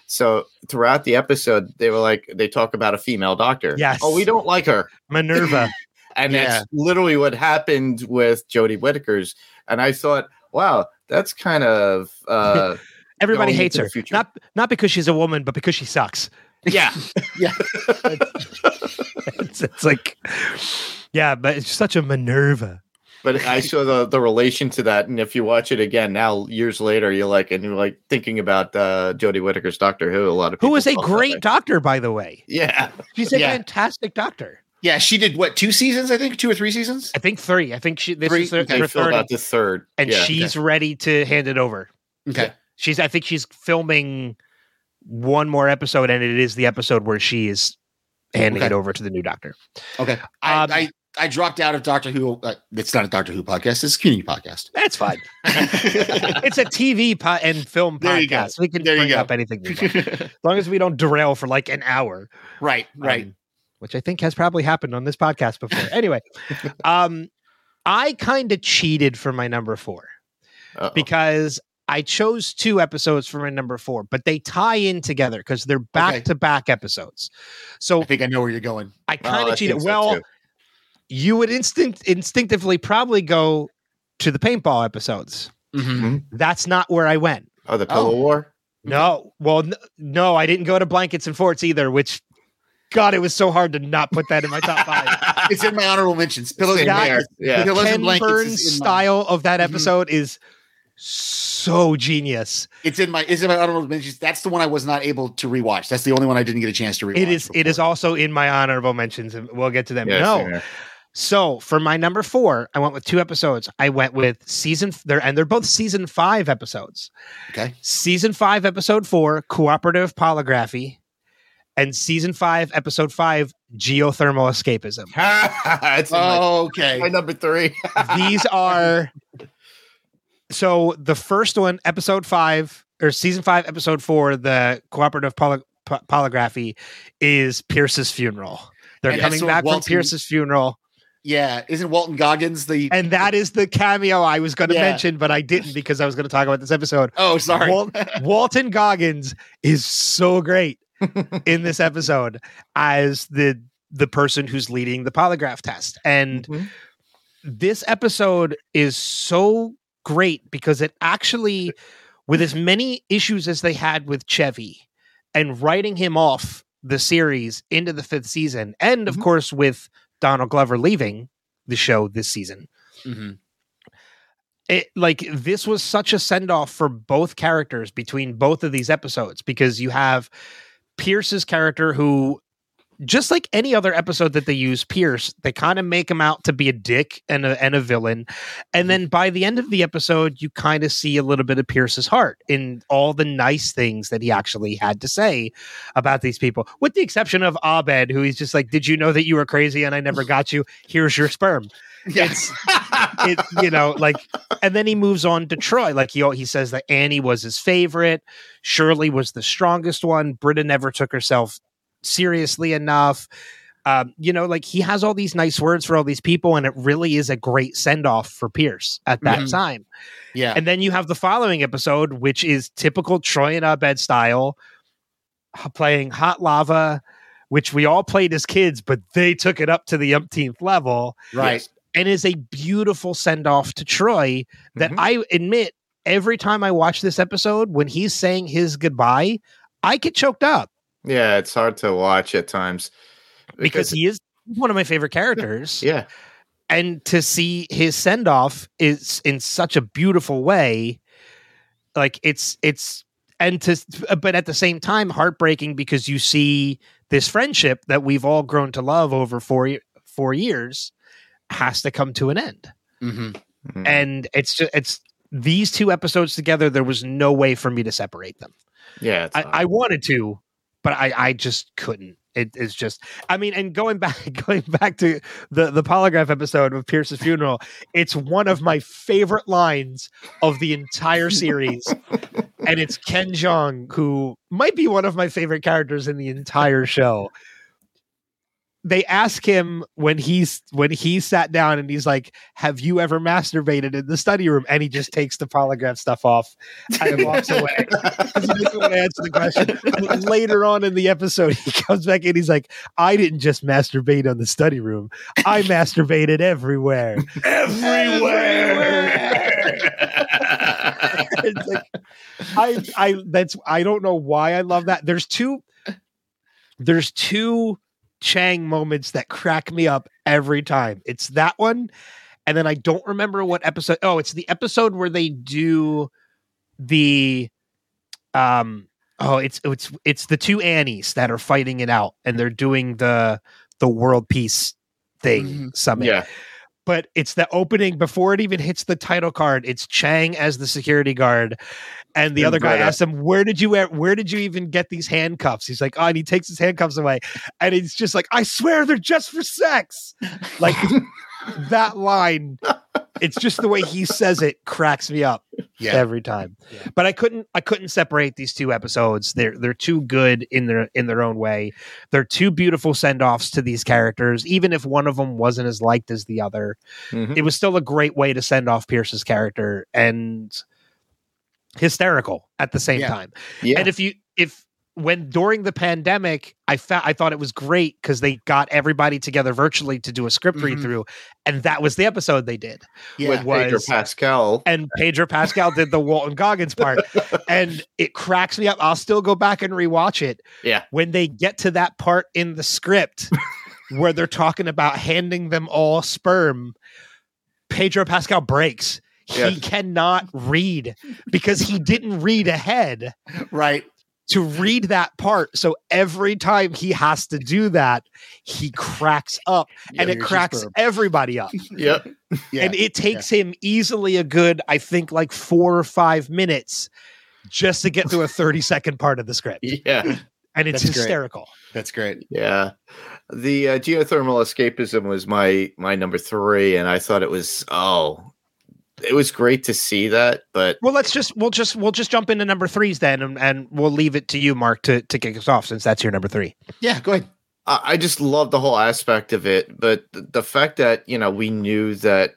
So throughout the episode, they were like they talk about a female doctor. Yes. Oh, we don't like her, Minerva. (laughs) and Yeah. that's literally what happened with Jodie Whittaker's. And I thought, wow, that's kind of uh, (laughs) Everybody hates her. Not not because she's a woman, but because she sucks. (laughs) yeah, it's, it's like, yeah, but it's such a Minerva. But I saw the the relation to that, and if you watch it again now, years later, you're like, and you're like thinking about uh, Jodie Whittaker's Doctor Who. A lot of Who was a felt that great doctor, by the way. yeah, She's a Yeah. fantastic doctor. Yeah, she did what two seasons? I think two or three seasons. I think three. I think she this Three? is her, Okay, her third, about the third, and yeah. she's ready to hand it over. Okay. She's. I think she's filming one more episode, and it is the episode where she is handing Okay. it over to the new doctor. Okay. I, Um, I I dropped out of Doctor Who. Uh, it's not a Doctor Who podcast. It's a community podcast. That's fine. (laughs) it's a TV po- and film There podcast. We can There bring up anything we want. (laughs) as long as we don't derail for like an hour. right. Right. um, which I think has probably happened on this podcast before. (laughs) anyway, um, I kind of cheated for my number four Uh-oh. because I chose two episodes for my number four, but they tie in together because they're back to back episodes. So I think I know where you're going. I kind I of cheated. so, well, too. you would instinct instinctively probably go to the paintball episodes. Mm-hmm. That's not where I went. oh, the Pillow Oh. War. No, well, no, I didn't go to blankets and forts either. Which, God, it was so hard to not put that in my top five. (laughs) It's in my honorable mentions. Pillows and Yeah. blankets. Yeah. Ken blankets Burns' is my- style of that Mhm. episode is so genius. It's in my. It's in my honorable mentions. That's the one I was not able to rewatch. That's the only one I didn't get a chance to rewatch. It is. It is also in my honorable mentions, and we'll get to them. Yeah, no, same here. So for my number four, I went with two episodes. I went with season there, and they're both season five episodes. Okay. Season five, episode four, cooperative polygraphy, and season five, episode five, geothermal escapism. (laughs) That's my, okay. my number three. (laughs) These are so the first one, episode five or season five, episode four, the cooperative poly- polygraphy is Pierce's funeral. They're And coming what back from Walton- Pierce's funeral. Yeah. Isn't Walton Goggins the? And that is the cameo I was going to Yeah. mention, but I didn't because I was going to talk about this episode. (laughs) oh, sorry. Wal- Walton Goggins is so great (laughs) in this episode as the the person who's leading the polygraph test. And Mhm. this episode is so great because it actually, with as many issues as they had with Chevy and writing him off the series into the fifth season, and of Mhm. course with Donald Glover leaving the show this season, Mhm. it like this was such a send off for both characters between both of these episodes because you have Pierce's character who just like any other episode that they use Pierce, they kind of make him out to be a dick and a, and a villain. And mm-hmm. then by the end of the episode, you kind of see a little bit of Pierce's heart in all the nice things that he actually had to say about these people, with the exception of Abed, who he's just like, Did you know that you were crazy and I never got you? Here's your sperm (laughs) Yes. it you know like and then he moves on to troy like he he says that annie was his favorite shirley was the strongest one britta never took herself seriously enough um, you know like he has all these nice words for all these people and it really is a great send-off for pierce at that Mhm. time yeah. and then you have the following episode which is typical troy and abed style playing hot lava which we all played as kids but they took it up to the umpteenth level right. and is a beautiful send off to Troy that Mhm. I admit every time I watch this episode when he's saying his goodbye, I get choked up yeah, it's hard to watch at times because he is one of my favorite (laughs) characters. yeah, And to see his send off is in such a beautiful way. Like it's it's and to but at the same time heartbreaking because you see this friendship that we've all grown to love over four four years has to come to an end. hmm Mhm. and it's just it's these two episodes together there was no way for me to separate them yeah, I. I wanted to but i i just couldn't. It is just i mean and going back (laughs) going back to the the polygraph episode of pierce's funeral it's one of my favorite lines of the entire series. And it's ken jeong who might be one of my favorite characters in the entire show they ask him when he's when he sat down and he's like, "Have you ever masturbated in the study room?" And he just takes the polygraph stuff off and walks away (laughs) he doesn't want to answer the question. Later on in the episode, he comes back and he's like, "I didn't just masturbate on the study room; I masturbated everywhere." it's like I I that's I don't know why I love that. There's two there's two Chang moments that crack me up every time. It's that one and then I don't remember what episode. Oh, it's the episode where they do the um oh, it's it's it's the two Annies that are fighting it out and they're doing the the world peace thing Mhm. summit yeah, but it's the opening before it even hits the title card. It's Chang as the security guard, and the And other guy asks him, "Where did you where did you even get these handcuffs?" He's like, "Oh," and he takes his handcuffs away, and it's just like, "I swear they're just for sex." Like (laughs) that line, it's just the way he says it cracks me up Yeah. every time. Yeah. But I couldn't I couldn't separate these two episodes. They're they're too good in their in their own way. They're two beautiful send-offs to these characters, even if one of them wasn't as liked as the other Mhm. it was still a great way to send off Pierce's character and hysterical at the same Yeah. time. yeah. And if you if when during the pandemic, I found I thought it was great because they got everybody together virtually to do a script Mhm. read through, and that was the episode they did. Yeah. with Pedro Pascal. And Pedro Pascal did the Walton Goggins part, and it cracks me up. I'll still go back and rewatch it. Yeah. when they get to that part in the script where they're talking about handing them all sperm, Pedro Pascal breaks. He Yeah. cannot read because he didn't read ahead. right. To read that part. So every time he has to do that, he cracks up and it cracks everybody up. (laughs) Yep. Yeah. And it takes him easily a good, I think, like four or five minutes just to get through a 30 second part of the script. (laughs) Yeah. And it's That's great. hysterical. That's great. Yeah. The uh, geothermal escapism was my my number three, and I thought it was oh, it was great to see that. But Well, let's just we'll just we'll just jump into number threes then, and, and we'll leave it to you, Mark, to to kick us off since that's your number three. Yeah, go ahead. I, I just love the whole aspect of it. But the, the fact that you know we knew that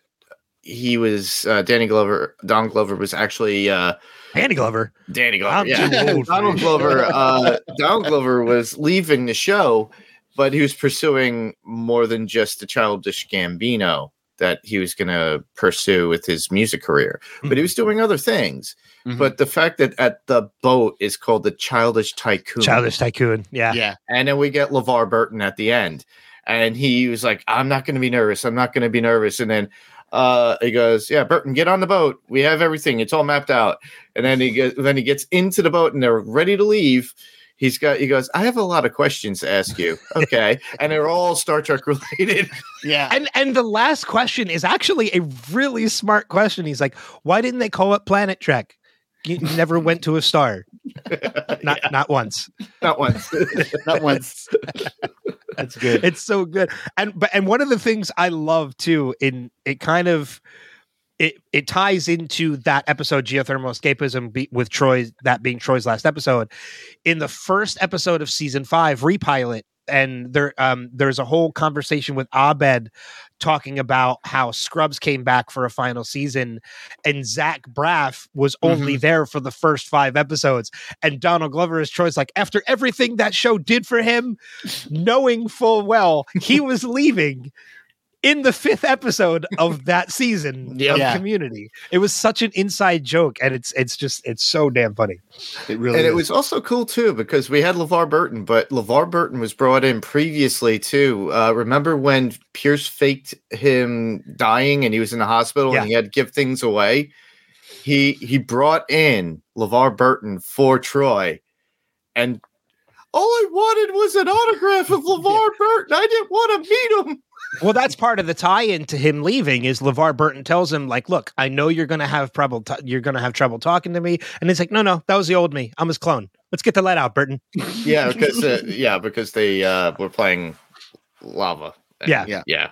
he was uh, Danny Glover, Don Glover was actually uh, Danny Glover. Danny Glover. I'm yeah, old (laughs) Donald this Glover. (laughs) Uh, Donald Glover was leaving the show, but he was pursuing more than just the childish Gambino that he was going to pursue with his music career. But he was doing other things. Mhm. But the fact that at the boat is called the Childish Tycoon, Childish Tycoon. Yeah. yeah, and then we get LeVar Burton at the end, and he was like, "I'm not going to be nervous. I'm not going to be nervous." And then uh, he goes, "Yeah, Burton, get on the boat. We have everything. It's all mapped out." And then he gets then he gets into the boat, and they're ready to leave. He's got. He goes, "I have a lot of questions to ask you." (laughs) Okay, and they're all Star Trek related. yeah. And and the last question is actually a really smart question. He's like, why didn't they call it Planet Trek? You never went to a star. (laughs) Not not once. Not once. (laughs) Not once. That's good. It's so good. And but and one of the things I love too, in it kind of it it ties into that episode geothermal escapism be, with Troy that being Troy's last episode. In the first episode of season five, repilot, and there um there's a whole conversation with Abed talking about how Scrubs came back for a final season, and Zach Braff was only there for the first five episodes, and Donald Glover is Troy's like after everything that show did for him, knowing full well he was leaving in the fifth episode of (laughs) that season Yep. of Yeah. Community. It was such an inside joke, and it's it's just it's so damn funny. It really and it was also cool too because we had LeVar Burton, but LeVar Burton was brought in previously too. Uh, remember when Pierce faked him dying and he was in the hospital Yeah. and he had to give things away? He he brought in LeVar Burton for Troy, and all I wanted was an autograph of (laughs) LeVar Burton. I didn't want to meet him. Well, that's part of the tie-in to him leaving. Is LeVar Burton tells him like, "Look, I know you're gonna have trouble. T- you're gonna have trouble talking to me," and he's like, "No, no, that was the old me. I'm his clone. Let's get the light out, Burton." (laughs) Yeah, because uh, yeah, because they uh, were playing lava. Yeah. Yeah. yeah.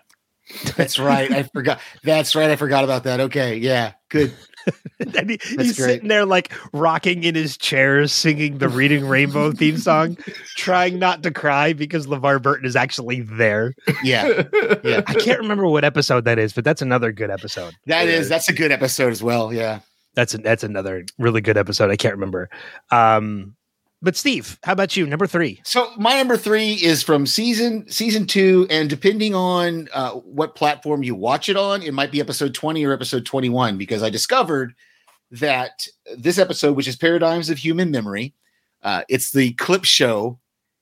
That's right. I forgot. That's right. I forgot about that. Okay. Yeah. Good. (laughs) and he, he's great. sitting there like rocking in his chair, singing the "Reading Rainbow" theme song, (laughs) trying not to cry because LeVar Burton is actually there. Yeah. Yeah. I can't remember what episode that is, but that's another good episode. That It is. is. That's a good episode as well. Yeah. That's a, that's another really good episode. I can't remember. Um, but Steve, how about you? Number three. So my number three is from season season two, and depending on uh, what platform you watch it on, it might be episode twenty or episode twenty one. Because I discovered that this episode, which is Paradigms of Human Memory, uh, it's the clip show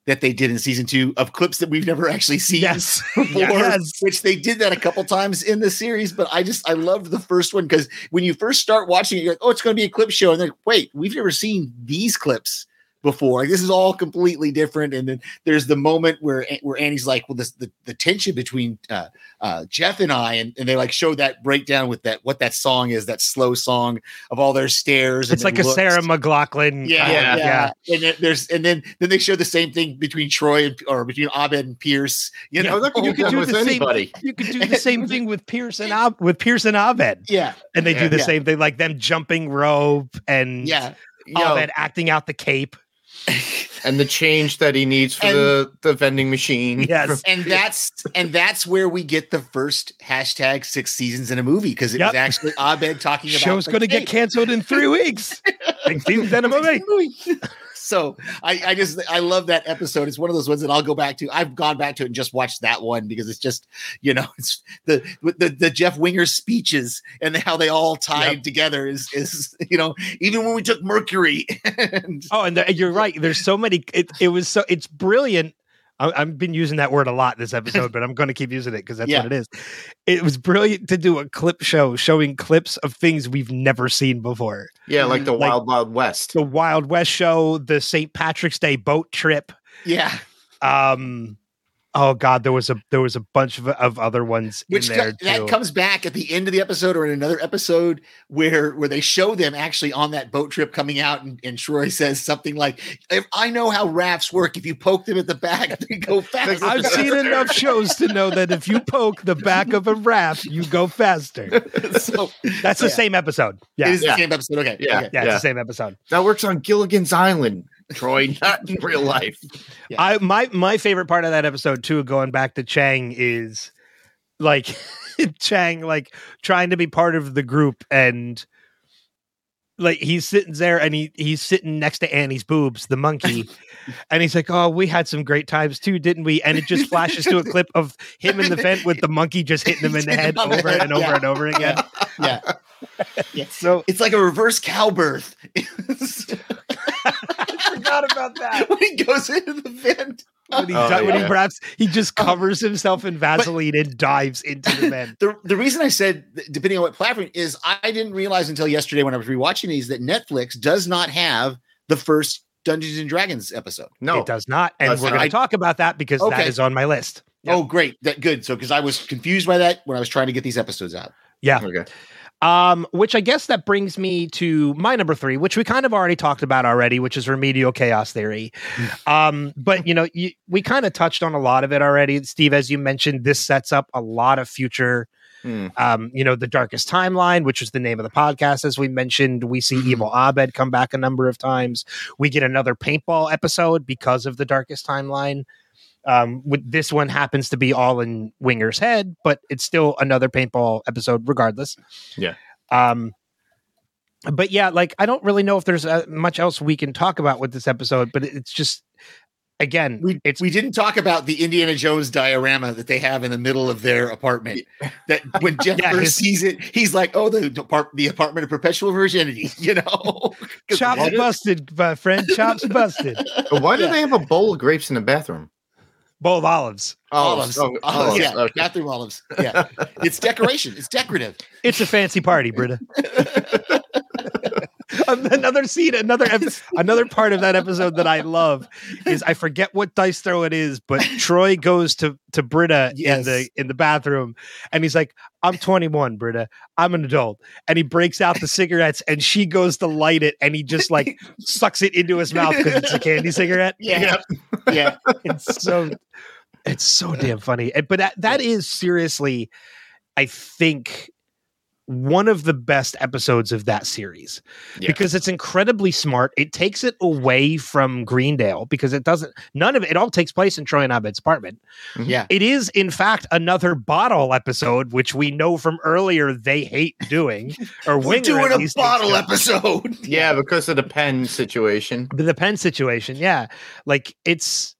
that they did in season two of clips that we've never actually seen Yes. (laughs) (laughs) before. Yes. Which they did that a couple times in the series, but I just I loved the first one because when you first start watching it, you're like, oh, it's going to be a clip show, and then wait, we've never seen these clips before. Like, this is all completely different. And then there's the moment where where Annie's like, well, this the, the tension between uh, uh, Jeff and I, and, and they like show that breakdown with that what that song is, that slow song of all their stairs. and It's like a looks. Sarah McLachlan. Yeah, yeah, of- yeah. And then there's and then then they show the same thing between Troy and or between Abed and Pierce. You know, Oh, that could You could do the same- You could do the same thing with Pierce and Ab- with Pierce and Abed, yeah, and they do the Yeah. same thing, like them jumping rope and yeah. Know, Abed acting out the cape. (laughs) and the change that he needs for And- the, the vending machine. Yes. (laughs) and that's and that's where we get the first hashtag six seasons in a movie because it Yep. was actually Abed talking (laughs) about Show's the show's going to get canceled in three weeks. Six seasons in a movie. So I, I just I love that episode. It's one of those ones that I'll go back to. I've gone back to it and just watched that one because it's just you know (laughs) it's the the the Jeff Winger speeches and how they all tied Yep. together is is you know even when we took Mercury (laughs) and Oh, and the, you're right. There's so many. It, it was so. It's brilliant. I, I've been using that word a lot this episode, but I'm going to keep using it because that's Yeah. what it is. It was brilliant to do a clip show showing clips of things we've never seen before. Yeah, like the Like- Wild Wild West. The Wild West show, the St. Patrick's Day boat trip. Yeah. Um, oh God, there was a there was a bunch of, of other ones Which in co- that too. comes back at the end of the episode or in another episode where where they show them actually on that boat trip coming out and, and Troy says something like if I know how rafts work if you poke them at the back (laughs) they go (laughs) faster." I've seen enough shows to know that if you poke the back of a raft, you go faster. (laughs) so That's the Yeah. same episode. Yeah, is Yeah. the same episode okay Yeah. okay. yeah, Yeah. it's the same episode. That works on Gilligan's Island, Troy, (laughs) not in real life. Yeah. I my my favorite part of that episode too, going back to Chang, is like (laughs) Chang like trying to be part of the group and like he's sitting there and he he's sitting next to Annie's boobs, the monkey, (laughs) and he's like, "Oh, we had some great times too, didn't we?" And it just flashes to a clip of him in the vent with the monkey just hitting him in the head over and over yeah. and over again. yeah yeah So it's like a reverse cow birth forgot about that. (laughs) when he goes into the vent When he, Oh, di- when he perhaps he just um, covers himself in Vaseline and dives into the vent. the the reason I said depending on what platform is I didn't realize until yesterday when I was rewatching these that Netflix does not have the first Dungeons and Dragons episode. No, It does not, and Does we're going to talk about that because that Okay. is on my list. Yeah. Oh, great, that good. So because I was confused by that when I was trying to get these episodes out. Yeah. Okay. Um, which I guess that brings me to my number three, which we kind of already talked about already, which is remedial chaos theory. um, but you know, you, we kind of touched on a lot of it already, Steve. As you mentioned, this sets up a lot of future. Hmm. Um, you know, the darkest timeline, which is the name of the podcast, as we mentioned. We see Mhm. Evil Abed come back a number of times. We get another paintball episode because of the darkest timeline. Um, with this one happens to be all in Winger's head, but it's still another paintball episode, regardless. Yeah. Um, but yeah, like I don't really know if there's uh, much else we can talk about with this episode, but it's just again, We it's we didn't talk about the Indiana Jones diorama that they have in the middle of their apartment. That when (laughs) Jeff Yeah, his- sees it, he's like, "Oh, the depart- the apartment of perpetual virginity," (laughs) you know. chops why do- busted, my friend. Chops busted. Why do Yeah. they have a bowl of grapes in the bathroom? Bowl of olives. Oh, olives, oh, olives, olives, yeah, okay. bathroom olives. Yeah, it's decoration. It's decorative. It's a fancy party, Britta. (laughs) another scene, another ep- another part of that episode that I love is I forget what dice throw it is, but Troy goes to to Britta in the in the bathroom, and he's like, "I'm 21, Britta. I'm an adult," and he breaks out the cigarettes, and she goes to light it, and he just like sucks it into his mouth because it's a candy cigarette. Yeah, yeah. It's so it's so damn funny, eh, but that that is seriously, I think. One of the best episodes of that series Yeah. because it's incredibly smart. It takes it away from Greendale because it doesn't. None of it. It all takes place in Troy and Abed's apartment. Mm-hmm. Yeah. It is, in fact, another bottle episode, which we know from earlier they hate doing. (laughs) Or We're Winger doing at a bottle episode. Yeah, because of the pen situation. the, the pen situation yeah like it's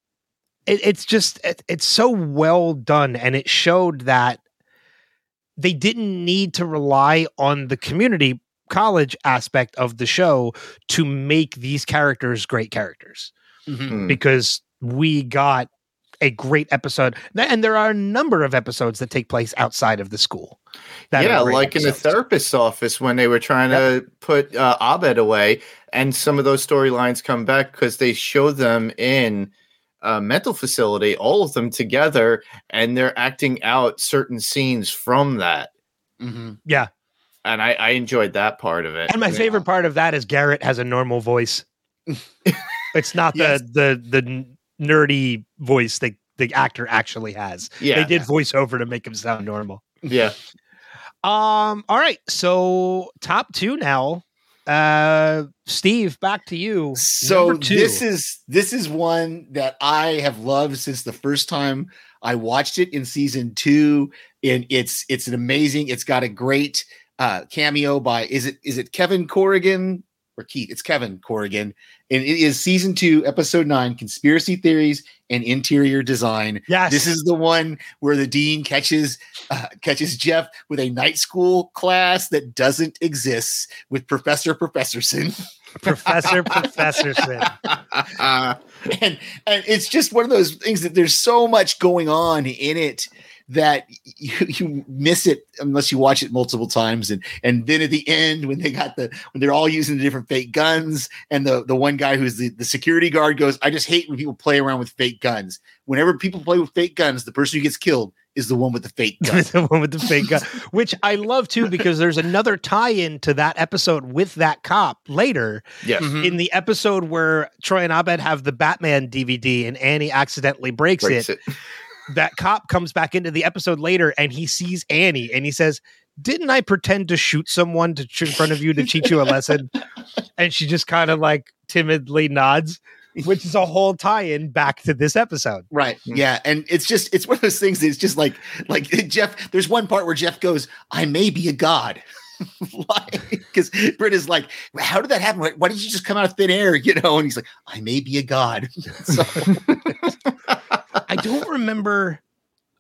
it, it's just it, it's so well done and it showed that they didn't need to rely on the community college aspect of the show to make these characters great characters Mhm. Hmm. because we got a great episode and there are a number of episodes that take place outside of the school that yeah, great like in the therapist's office when they were trying to put uh, Abed away, and some of those storylines come back because they show them in a mental facility, all of them together, and they're acting out certain scenes from that. Mhm. yeah And I, I enjoyed that part of it. And my Yeah. favorite part of that is Garrett has a normal voice. (laughs) it's not Yes. the the the nerdy voice that the actor actually has. Yeah, they did voice over to make him sound normal. yeah. (laughs) Um. All right. So top two now. Uh, Steve, back to you. So this is this is one that I have loved since the first time I watched it in season two. And it's it's an amazing. It's got a great uh, cameo by is it is it Kevin Corrigan or Keith, it's Kevin Corrigan, and it is season two, episode nine, conspiracy theories and interior design. Yes. This is the one where the dean catches uh, catches Jeff with a night school class that doesn't exist with Professor Professorson, Professor (laughs) Professorson. and and it's just one of those things that there's so much going on in it that (laughs) you, you miss it unless you watch it multiple times and and then at the end when they got the when they're all using the different fake guns and the the one guy who's the, the security guard goes i just hate when people play around with fake guns whenever people play with fake guns the person who gets killed is the one with the fake gun (laughs) the one with the fake gun, which I love too, (laughs) because there's another tie-in to that episode with that cop later yes. Mhm. in the episode where Troy and Abed have the Batman DVD and Annie accidentally breaks, Breaks it. it. That cop comes back into the episode later and he sees Annie and he says, "Didn't I pretend to shoot someone to in front of you to teach you a lesson?" (laughs) and she just kind of like timidly nods, which is a whole tie-in back to this episode. Right. Mm-hmm. Yeah. And it's just it's one of those things that it's just like like (laughs) Jeff, there's one part where Jeff goes, I may be a god. (laughs) Because Brit is like, how did that happen? Why why did you just come out of thin air? You know, and he's like, I may be a god. so, I don't remember.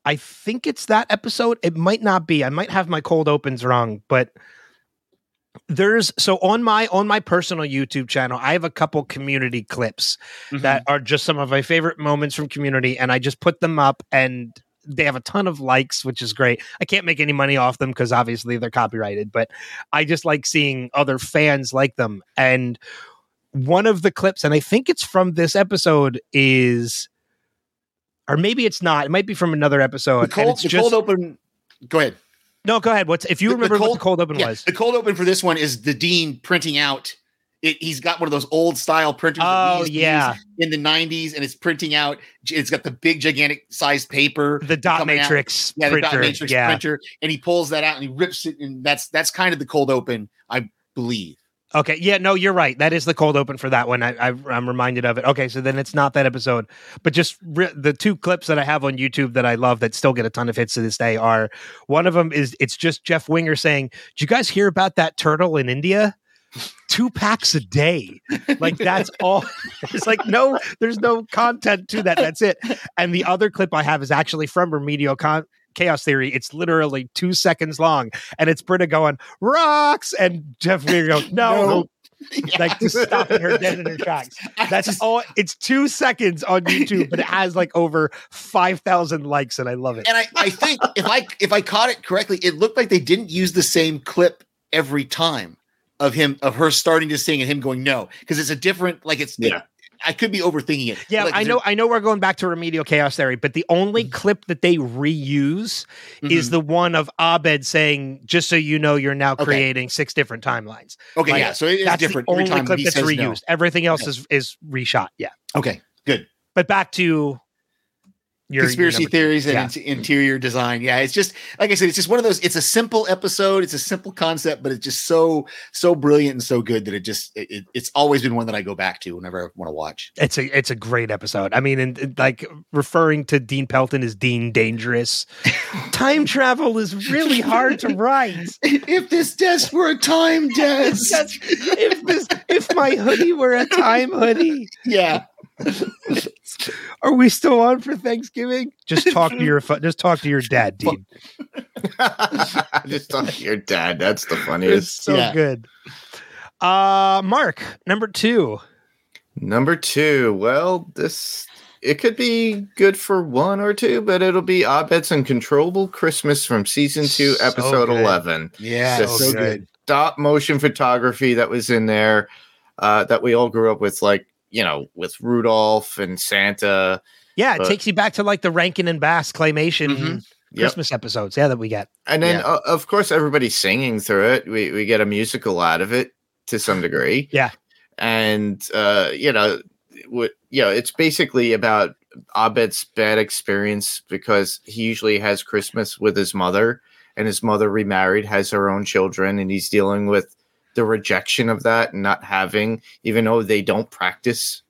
I think it's that episode. It might not be. I might have my cold opens wrong, but there's so on my on my personal YouTube channel, I have a couple community clips mm-hmm. that are just some of my favorite moments from community and I just put them up and they have a ton of likes, which is great. I can't make any money off them because obviously they're copyrighted, but I just like seeing other fans like them. And one of the clips, and I think it's from this episode, is or maybe it's not. It might be from another episode. the and cold, it's the just, cold open. Go ahead. no, go ahead. What's if you The- the remember what the cold open Yeah, was? the cold open for this one is the dean printing out. It, he's got one of those old style printers. Oh yeah, in the '90s, and it's printing out. It's got the big, gigantic sized paper. the dot coming out. matrix yeah, the printer. dot matrix yeah. printer, and he pulls that out and he rips it, and that's that's kind of the cold open, I believe. Okay. Yeah. No, you're right. That is the cold open for that one. I, I I'm reminded of it. Okay. So then it's not that episode, but just re- the two clips that I have on YouTube that I love that still get a ton of hits to this day are one of them is it's just Jeff Winger saying, "Do you guys hear about that turtle in India?" Two packs a day. Like that's (laughs) all. It's like no, there's no content to that. That's it. And the other clip I have is actually from Remedial Con- Chaos Theory. It's literally two seconds long, and it's Britta going rocks, and Jeff goes (laughs) no, No. like just stopping her dead in her (laughs) tracks. That's just- all. It's two seconds on YouTube, but it (laughs) has like over five thousand likes, and I love it. and I, I think if I if I caught it correctly, it looked like they didn't use the same clip every time of him of her starting to sing and him going no because it's a different like it's Yeah. I could be overthinking it. Yeah, Like, I know. I know we're going back to remedial chaos theory, but the only clip that they reuse Mhm. is the one of Abed saying, "Just so you know, you're now Okay. creating six different timelines." okay, like, yeah. So it is different the every only time clip that's reused. Everything else Okay. is is reshot. Yeah. Okay, good. but back to your your Conspiracy two. theories and Yeah. interior design. Yeah, it's just like I said, it's just one of those. It's a simple episode. It's a simple concept, but it's just so so brilliant and so good that it just it, it- it's always been one that I go back to whenever I want to watch. It's a it's a great episode. I mean, and, and, like referring to Dean Pelton as Dean Dangerous. (laughs) Time travel is really hard to write. (laughs) if this desk were a time (laughs) desk, if this if my hoodie were a time hoodie, yeah. (laughs) are we still on for Thanksgiving? Just talk to your fu- just talk to your dad, Dean. (laughs) Just talk to your dad. That's the It's funniest. so Yeah. good. Uh Mark, number two. Number two. Well, this it could be good for one or two, but it'll be Abed's Uncontrollable Christmas from season two, episode good. eleven. Yeah, Just so good. good. Stop motion photography that was in there, uh, that we all grew up with, like you know, with Rudolph and Santa. Yeah, it But- takes you back to like the Rankin and Bass claymation Mhm. Yep. Christmas episodes. Yeah, that we get. And then, Yeah. uh, of course, everybody's singing through it. We we get a musical out of it to some degree. Yeah. and uh, you know, what you know, it's basically about Abed's bad experience because he usually has Christmas with his mother, and his mother remarried, has her own children, and he's dealing with the rejection of that and not having, even though they don't practice,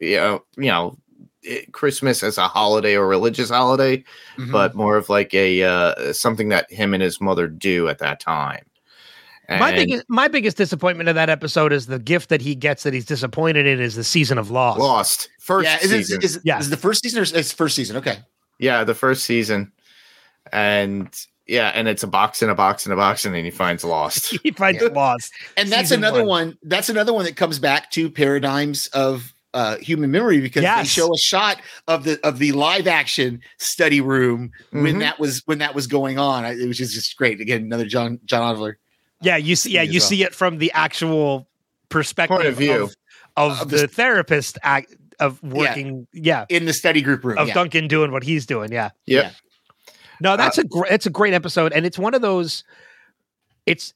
you know, you know. it- Christmas as a holiday or religious holiday, Mhm. but more of like a uh, something that him and his mother do at that time. my biggest my biggest disappointment of that episode is the gift that he gets that he's disappointed in is the season of Lost. Lost first yeah, is, it, season. is, Yeah. is it the first season or is it's first season? Okay. yeah, the first season, and yeah, and it's a box in a box in a box, and then he finds Lost. (laughs) He finds Yeah. Lost. And that's Season another one. one. That's another one that comes back to paradigms of uh, human memory because they Yes. show a shot of the of the live action study room when Mhm. that was when that was going on. I- It was just, just great. Again, another John John Oliver. Yeah, you see. Yeah, you well. see it from the actual perspective Point of view. of, of Of the the- therapist act of working. Yeah, in the study group room. of yeah. Duncan doing what he's doing. Yeah. Yep. Yeah. No, that's a great. It's a great episode, and it's one of those. It's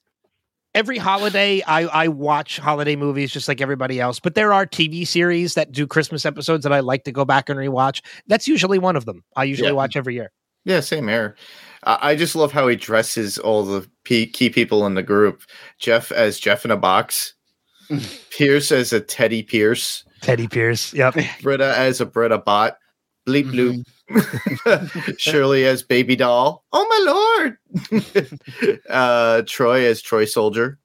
every holiday. I I watch holiday movies just like everybody else, but there are TV series that do Christmas episodes that I like to go back and rewatch. That's usually one of them. I usually Yeah. watch every year. Yeah, same here. I I just love how he dresses all the p- key people in the group. Jeff as Jeff in a box, (laughs) Pierce as a Teddy Pierce, Teddy Pierce. Yep. Britta as a Britta bot, Bleep Bloop, Mm-hmm. (laughs) Shirley as Baby Doll. Oh my lord! (laughs) uh, Troy as Troy Soldier,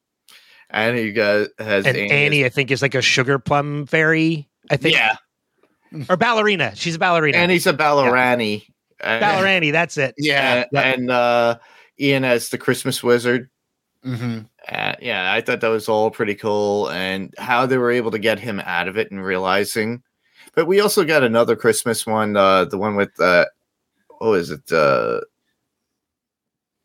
and he got has and Annie. Annie, as- I think, is like a sugar plum fairy. I think. yeah, Or ballerina. She's a ballerina. Annie's a ballerani. And- Ballerani. That's it. Yeah. and, and uh, Ian as the Christmas Wizard. Mhm. Uh, yeah, I thought that was all pretty cool, and how they were able to get him out of it and realizing. But we also got another Christmas one, uh, the one with uh, what is it? Uh,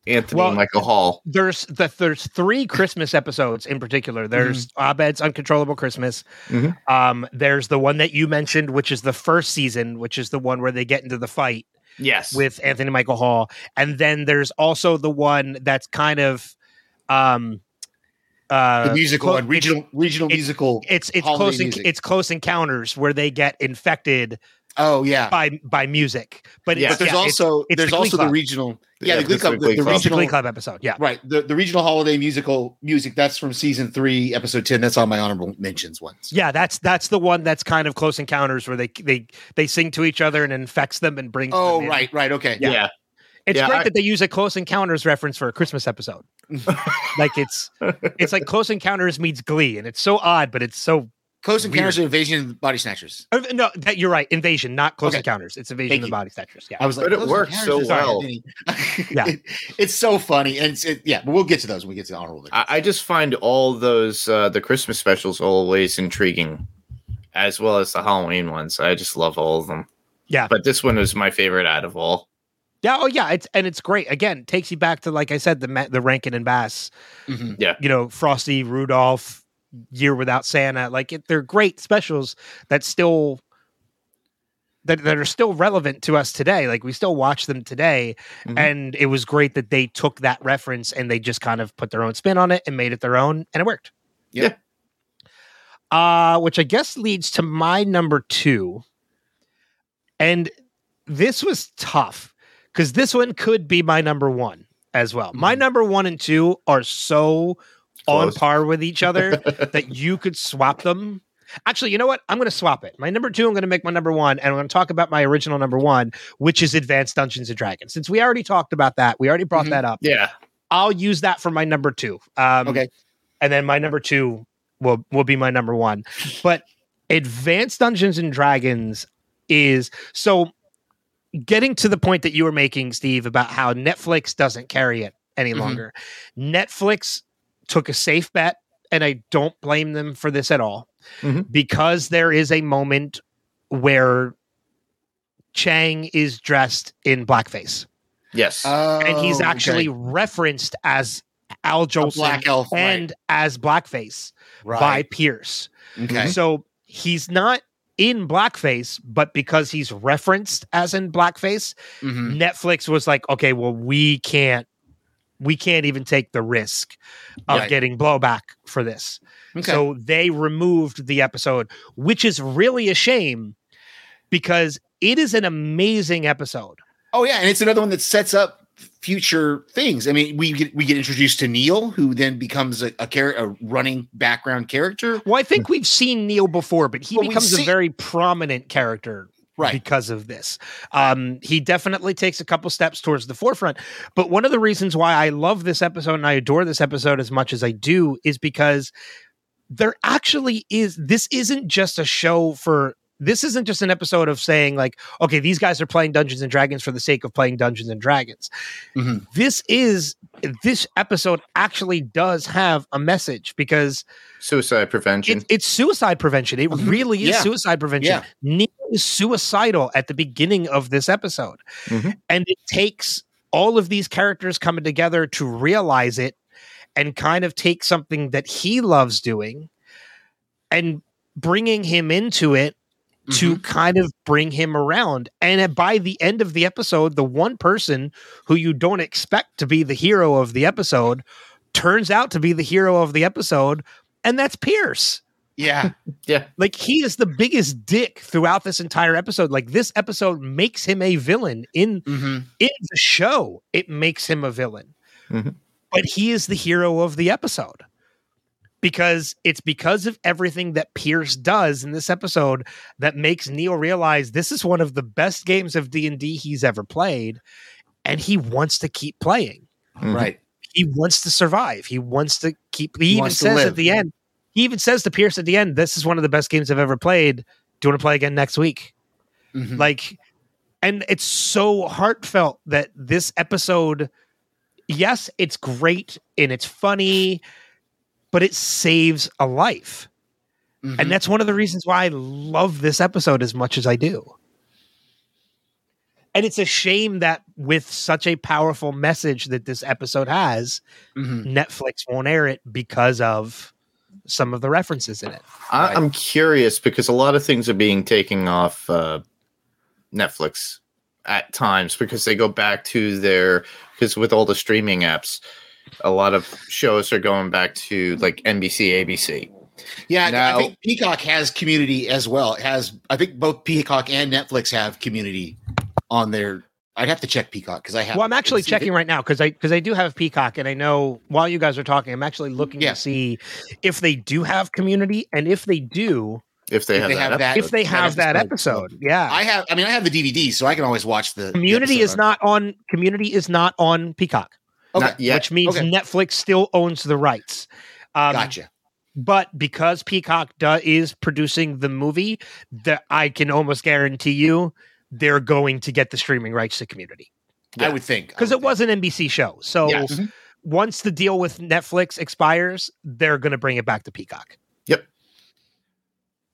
Anthony Well, Michael Hall. There's the, there's three Christmas episodes in particular. There's Abed's Uncontrollable Christmas. Mhm. Um, there's the one that you mentioned, which is the first season, which is the one where they get into the fight Yes, with Anthony Michael Hall, and then there's also the one that's kind of um uh The musical clo- and regional regional it's- musical. it's it's close en- it's close encounters where they get infected oh yeah. by by music but Yeah. But there's yeah, also it's there's the Glee also the regional. Yeah, Yeah, the Glee Club. the The, Glee the Club. regional Glee Club episode yeah Right. The, the regional holiday musical music, that's from season three, episode 10. That's on my honorable mentions ones. Yeah, that's that's the one that's kind of close encounters where they they they sing to each other and infects them and brings. Oh, them in. right, right. Okay. yeah, yeah. It's Yeah, great I- that they use a close encounters reference for a Christmas episode. (laughs) like it's it's like close encounters meets Glee, and it's so odd, but it's so. Close Encounters of Invasion of Body Snatchers. uh, No, that you're right. Invasion, not close Okay. encounters. It's invasion Thank of the you. body snatchers. Yeah. I was like, But it works so well. Yeah. It- (laughs) it's so funny. And it's, it, yeah, but we'll get to those when we get to the honorable. I, I just find all those uh, the Christmas specials always intriguing, as well as the Halloween ones. I just love all of them. Yeah. but this one was my favorite out of all. Yeah. Oh, yeah. It's and it's great. Again, takes you back to like I said, the Ma- the Rankin and Bass. Mhm. You know, Frosty, Rudolph, Year Without Santa. Like it, they're great specials that still that that are still relevant to us today. Like we still watch them today, Mhm. and it was great that they took that reference and they just kind of put their own spin on it and made it their own, and it worked. Yeah. Uh, which I guess leads to my number two. And this was tough because this one could be my number one as well. My Mhm. number one and two are so on par with each other (laughs) that you could swap them. Actually, you know what? I'm going to swap it. My number two, I'm going to make my number one, and I'm going to talk about my original number one, which is Advanced Dungeons and Dragons. Since we already talked about that, we already brought Mhm. that up. Yeah, I'll use that for my number two. Um, Okay. and then my number two will will be my number one. But Advanced Dungeons and Dragons is so getting to the point that you were making, Steve, about how Netflix doesn't carry it any Mhm. longer. Netflix took a safe bet, and I don't blame them for this at all, Mhm. because there is a moment where Chang is dressed in blackface, yes, and he's Oh, actually okay. referenced as Al Jolson black elf. and as blackface right. by. Pierce. Okay. So he's not in blackface, but because he's referenced as in blackface, Mhm. Netflix was like, okay, well, we can't we can't even take the risk of Right. getting blowback for this. Okay. So they removed the episode, which is really a shame because it is an amazing episode. oh yeah, and it's another one that sets up future things. I mean, we get we get introduced to Neil, who then becomes a, a character, a running background character. Well, I think we've seen Neil before, but he Well, we've becomes a very prominent character Right. because of this. Um, he definitely takes a couple steps towards the forefront. But one of the reasons why I love this episode and I adore this episode as much as I do is because there actually is this isn't just a show for this isn't just an episode of saying like okay these guys are playing dungeons and dragons for the sake of playing dungeons and dragons Mhm. this is this episode actually does have a message because Suicide prevention. it's, it's suicide prevention. It Mhm. really is Yeah. suicide prevention. Yeah. Neil is suicidal at the beginning of this episode. Mhm. And it takes all of these characters coming together to realize it and kind of take something that he loves doing and bringing him into it to kind of bring him around. And by the end of the episode, the one person who you don't expect to be the hero of the episode turns out to be the hero of the episode, and that's Pierce. Yeah. (laughs) yeah. Like he is the biggest dick throughout this entire episode. Like this episode makes him a villain in hmm in the show. It makes him a villain. Mhm. But he is the hero of the episode. Because it's because of everything that Pierce does in this episode that makes Neil realize this is one of the best games of D&D he's ever played and he wants to keep playing Mhm. Right. he wants to survive. He wants to keep. He, He even says live. at the end. He even says to Pierce at the end, "This is one of the best games I've ever played. Do you want to play again next week?" Mhm. Like, and it's so heartfelt that this episode. Yes, it's great and it's funny, but it saves a life, Mhm. and that's one of the reasons why I love this episode as much as I do. And it's a shame that with such a powerful message that this episode has, Mhm. Netflix won't air it because of some of the references in it. I, Right. I'm curious because a lot of things are being taken off uh, Netflix at times because they go back to their because with all the streaming apps, a lot of shows are going back to like NBC, ABC. Yeah, Now- I think Peacock has community as well. It has I think both Peacock and Netflix have community on their I'd have to check Peacock because I have Well, I'm actually it's- checking right now because I because I do have Peacock, and I know while you guys are talking, I'm actually looking Yeah. to see if they do have community, and if they do, If they If have they that, have episode. that- if they have that episode. episode, yeah. I have I mean I have the DVD so I can always watch the the community episode is on- not on community is not on Peacock, okay. Which means Okay. Netflix still owns the rights. Um, Gotcha. But because Peacock do, is producing the movie, that I can almost guarantee you they're going to get the streaming rights to Community I would think because it was an NBC show. So Yes. Mhm. once the deal with Netflix expires, they're going to bring it back to Peacock. Yep.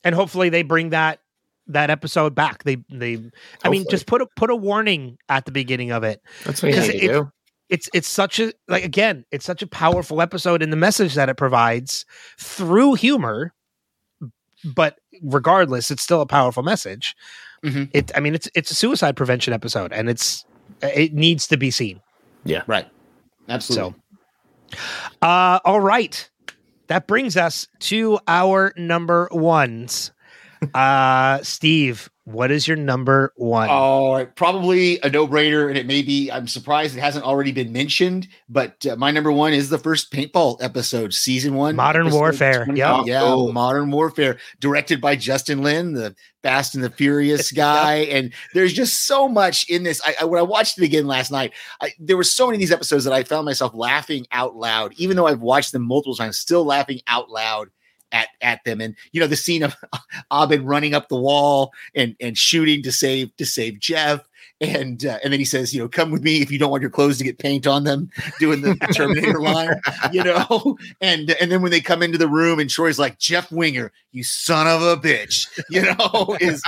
And hopefully they bring that that episode back. They they I mean just put a put a warning at the beginning of it. That's what you need to it's- do. It's it's such a like again, it's such a powerful episode in the message that it provides through humor. But regardless, it's still a powerful message. Mhm. It I mean it's it's a suicide prevention episode and it's it needs to be seen. Yeah. Right. Absolutely. Uh, all right. That brings us to our number ones. Uh, Steve, what is your number one? Oh, probably a no-brainer, and it may be. I'm surprised it hasn't already been mentioned, but uh, my number one is the first paintball episode, season one, Modern Warfare. 20 Yep. yeah, Oh. Modern Warfare, directed by Justin Lin, the Fast and the Furious (laughs) guy, and there's just so much in this. I, I when I watched it again last night, I, there were so many of these episodes that I found myself laughing out loud, even though I've watched them multiple times, still laughing out loud. At, at them. And you know the scene of (laughs) Abed running up the wall and and shooting to save to save Jeff and uh, and then he says you know come with me if you don't want your clothes to get paint on them doing the (laughs) Terminator line you know? (laughs) And and then when they come into the room and Troy's like Jeff Winger you son of a bitch you know? (laughs) Is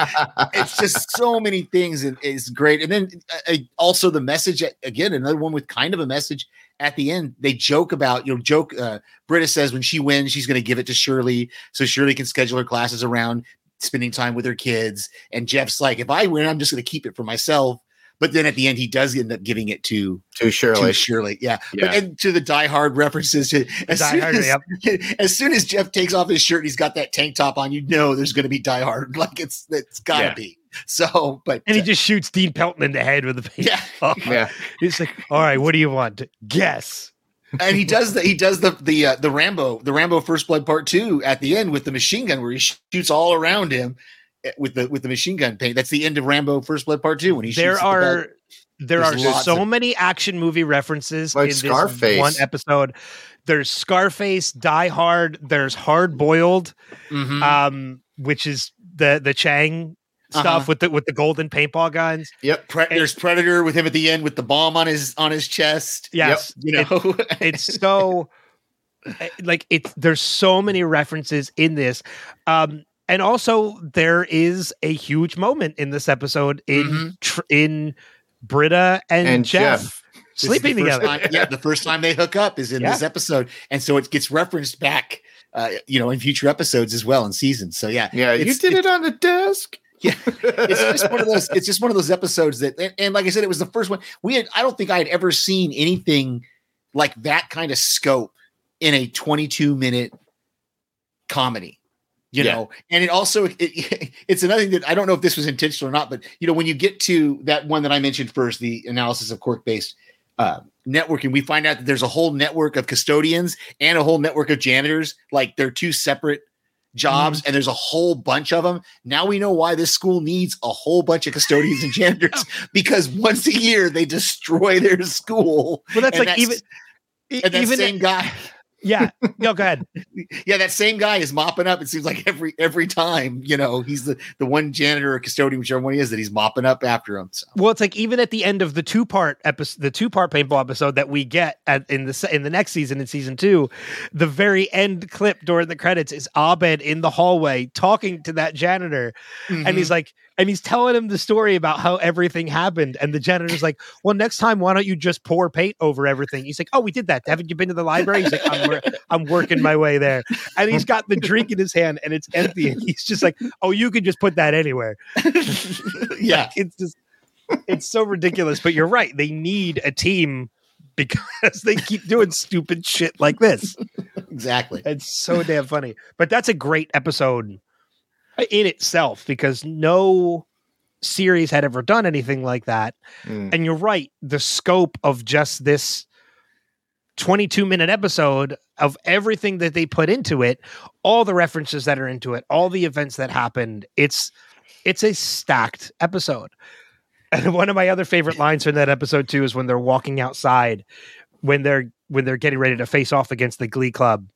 it's just so many things and it's great. And then uh, also the message again another one with kind of a message at the end. They joke about you know joke uh Britta says when she wins she's going to give it to Shirley so Shirley can schedule her classes around spending time with her kids. And Jeff's like if I win I'm just going to keep it for myself but then at the end he does end up giving it to to Shirley. to Shirley yeah, Yeah. But, and to the Die Hard references to as, Die soon Hard, as, yep. (laughs) as soon as Jeff takes off his shirt and he's got that tank top on you know there's going to be Die Hard (laughs) like it's it's got to Yeah. be so but and he uh, just shoots Dean Pelton in the head with a paint. yeah (laughs) yeah. He's like, all right, what do you want? Guess. and he does the he does the the uh, the Rambo the Rambo First Blood Part Two at the end with the machine gun where he shoots all around him, with the with the machine gun paint. That's the end of Rambo First Blood Part Two when he there shoots at the are there There's are so of- many action movie references Like in this one episode. There's Scarface, Die Hard. There's Hard Boiled, Mhm. um, which is the the Chang stuff Uh-huh. with the with the golden paintball guns. Yep. Pre- there's Predator with him at the end with the bomb on his on his chest. Yes, You know, it's so (laughs) eh, like it's there's so many references in this um and also there is a huge moment in this episode in Mhm. tr- in Britta and, And Jeff, Jeff. Sleeping the together. time- yeah, the first time they hook up is in this episode, and so it gets referenced back, uh, you know, in future episodes as well in seasons. So yeah, Yeah, you did it's- it on the desk. Yeah. it's just one of those it's just one of those episodes that and, and like i said it was the first one we had i don't think i had ever seen anything like that kind of scope in a 22 minute comedy you Yeah. know and it also it, (laughs) it's another thing that i don't know if this was intentional or not but you know when you get to that one that i mentioned first the analysis of quirk based uh, networking we find out that there's a whole network of custodians and a whole network of janitors like they're two separate jobs and there's a whole bunch of them now we know why this school needs a whole bunch of custodians and janitors (laughs) (laughs) because once a year they destroy their school Well, that's like that's- even and that even same guy yeah. No, go ahead. (laughs) yeah that same guy is mopping up it seems like every every time you know he's the the one janitor or custodian whichever one he is that he's mopping up after him so Well, it's like even at the end of the two part episode, the two part paintball episode that we get at, in the in the next season in season two, the very end clip during the credits is Abed in the hallway talking to that janitor, and Mm-hmm. he's like, and he's telling him the story about how everything happened, and the janitor's like, "Well, next time, why don't you just pour paint over everything?" He's like, "Oh, we did that. Haven't you been to the library?" He's like, "I'm wor- I'm working my way there," and he's got the drink in his hand, and it's empty, and he's just like, "Oh, you could just put that anywhere." (laughs) yeah it's just it's so ridiculous but you're right they need a team because they keep doing stupid shit like this exactly it's so damn funny but that's a great episode in itself because no series had ever done anything like that. Mm. and you're right the scope of just this 22 minute episode of everything that they put into it all the references that are into it all the events that happened it's it's a stacked episode. And one of my other favorite lines from that episode too is when they're walking outside when they're when they're getting ready to face off against the glee club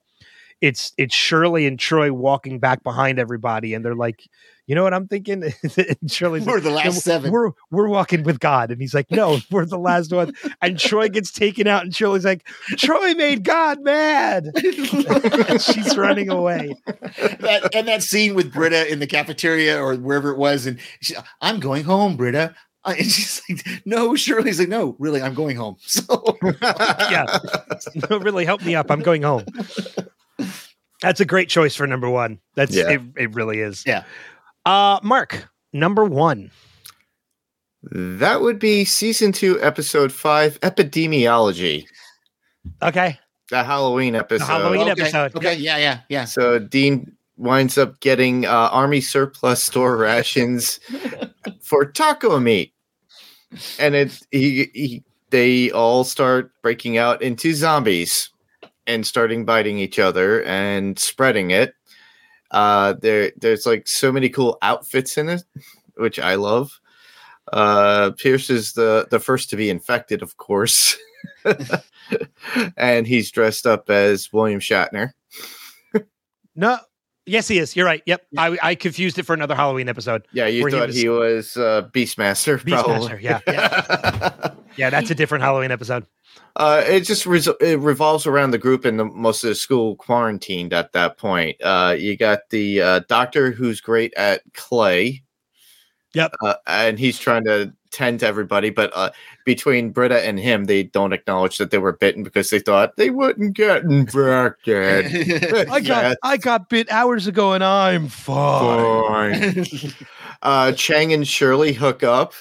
it's it's shirley and troy walking back behind everybody and they're like you know what i'm thinking (laughs) shirley's we're the last seven we're we're walking with God. And he's like, No, (laughs) we're the last one. And Troy gets taken out, and Shirley's like, Troy made God mad. (laughs) She's running away. that, and that scene with Britta in the cafeteria or wherever it was, and she, I'm going home, Britta. And she's like, "No, Shirley's like, no, really, I'm going home." So Yeah. really help me up. I'm going home. That's a great choice for number one. That's Yeah. it, it really is. Yeah. Uh Mark, number one. That would be season two, episode five, epidemiology, Okay. the Halloween episode. The Halloween okay, episode. Okay, yeah, yeah, yeah. So Dean winds up getting uh, army surplus store (laughs) rations for taco meat, and it he, he they all start breaking out into zombies and starting biting each other and spreading it. Uh, there there's like so many cool outfits in it, which I love. Uh, Pierce is the the first to be infected, of course. (laughs) and he's dressed up as William Shatner. No. Yes, he is. You're right. Yep. I, I confused it for another Halloween episode. Yeah, you Where he thought was- he was, uh, Beastmaster. Beastmaster. probably. Yeah. Yeah. (laughs) Yeah. That's a different Halloween episode. uh, it just res- it revolves around the group, and the, most of the school quarantined at that point. Uh, you got the uh, doctor who's great at clay. Yep. uh, and he's trying to tend to everybody, but uh, between Britta and him, they don't acknowledge that they were bitten because they thought they wouldn't get infected. (laughs) I got (laughs) Yes. I got bit hours ago and I'm fine. Fine. (laughs) uh, Chang and Shirley hook up.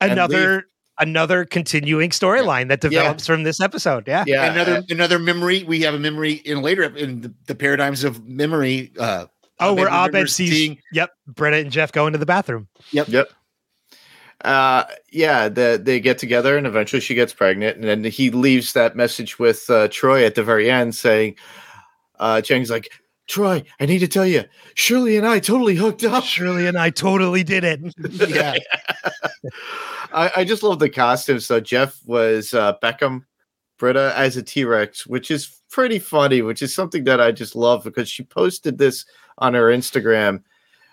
Another another continuing storyline that develops from this episode. Yeah. Yeah, another another memory. We have a memory in later in the, the paradigms of memory. Uh, Oh, where Abed Abed remembers sees seeing- Yep. Britta and Jeff go into the bathroom. Yep. Yep. Uh, yeah, the, they get together and eventually she gets pregnant. And then he leaves that message with uh, Troy at the very end saying, uh, Chang's like, Troy, I need to tell you, Shirley and I totally hooked up. Shirley and I totally did it. (laughs) yeah. I, I just love the costumes. So Jeff was uh, Beckham, Britta as a T Rex, which is pretty funny, which is something that I just love because she posted this on her Instagram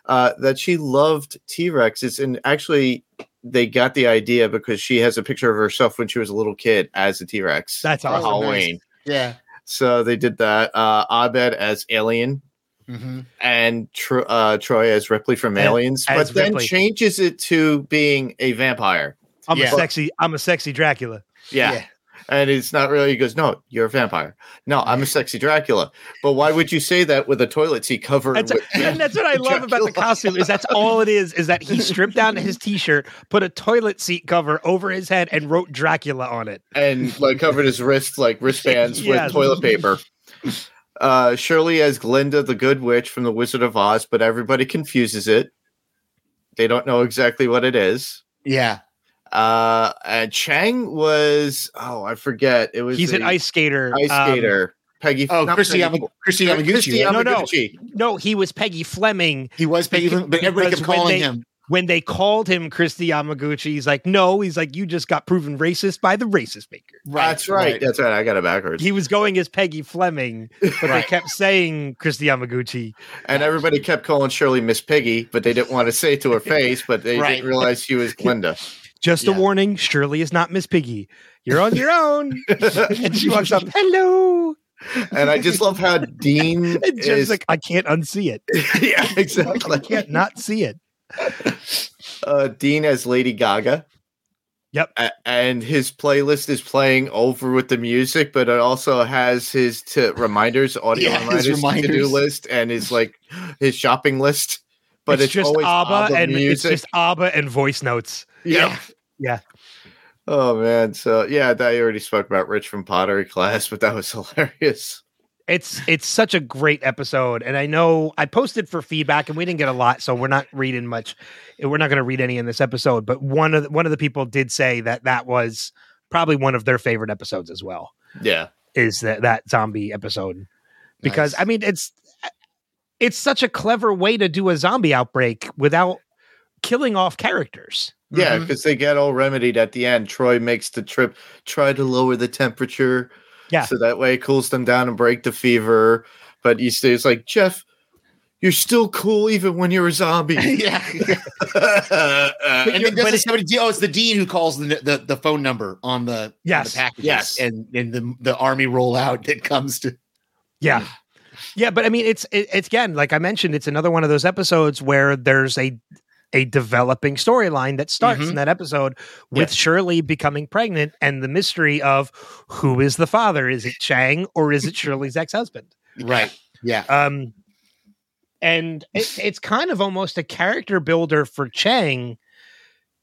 uh, that she loved T Rexes. And actually, they got the idea because she has a picture of herself when she was a little kid as a T Rex. That's for awesome. Halloween. Yeah. So they did that. Uh, Abed as Alien Mm-hmm. and Tro- uh, Troy as Ripley from Aliens, as but then Ripley. changes it to being a vampire. I'm Yeah. a sexy. I'm a sexy Dracula. Yeah. Yeah. And it's not really, he goes, No, you're a vampire. No, I'm a sexy Dracula. But why would you say that with a toilet seat covered That's with and (laughs) that's what I love about the costume is that's all it is. Is that he stripped down his t-shirt, put a toilet seat cover over his head, and wrote Dracula on it. and like covered his wrists like wristbands Yes. with toilet paper. Uh, Shirley as Glinda, the Good Witch from The Wizard of Oz, but everybody confuses it. They don't know exactly what it is. Yeah. Uh, and Chang was oh, I forget. It was He's an ice skater. ice Um, skater. Peggy. Oh, Kristi, Peggy- Yama- Kristi Uh, Yamaguchi. Kristi right? No, no. No, he was Peggy Fleming. He was Peggy, Because- but everybody kept when calling they- him. When they called him Kristi Yamaguchi, he's like, no, he's like, you just got proven racist by the racist maker. That's right. That's right. I got it backwards. He was going as Peggy Fleming, but they kept saying Kristi Yamaguchi. and everybody kept calling Shirley Miss Piggy, but they didn't want to say it to her (laughs) face, but they Right. didn't realize she was Glinda. (laughs) Just Yeah. a warning, Shirley is not Miss Piggy. You're on your own. (laughs) and she walks up, hello. and I just love how Dean (laughs) is like, I can't unsee it. (laughs) yeah, exactly. I can't not see it. Uh, Dean as Lady Gaga. Yep. A- and his playlist is playing over with the music, but it also has his t- reminders, audio Yeah, his reminders, to do list, and his like his shopping list. But it's, just always ABBA, and music. it's just ABBA and voice notes. Yeah. Yeah. Oh man. So yeah, I already spoke about Rich from Pottery class, but that was (laughs) hilarious. It's it's such a great episode, and I know I posted for feedback, and we didn't get a lot, so we're not reading much. We're not going to read any in this episode. But one of the, one of the people did say that that was probably one of their favorite episodes as well. Yeah. Is that that zombie episode? Because Nice. I mean, it's it's such a clever way to do a zombie outbreak without killing off characters. Yeah, mm-hmm. because they get all remedied at the end. Troy makes the trip, try to lower the temperature. Yeah. So that way it cools them down and break the fever. But you stay, it's like, Jeff, you're still cool even when you're a zombie. (laughs) yeah. (laughs) and then but does somebody, oh, it's the dean who calls the the, the phone number on the, on Yes. the packages. Yes. And and the, the army rollout that comes to Yeah. Yeah, but I mean it's it, it's again like I mentioned it's another one of those episodes where there's a a developing storyline that starts Mhm. in that episode with Shirley becoming pregnant and the mystery of who is the father is it Chang or is it Shirley's ex-husband right. Yeah. um and it, it's kind of almost a character builder for Chang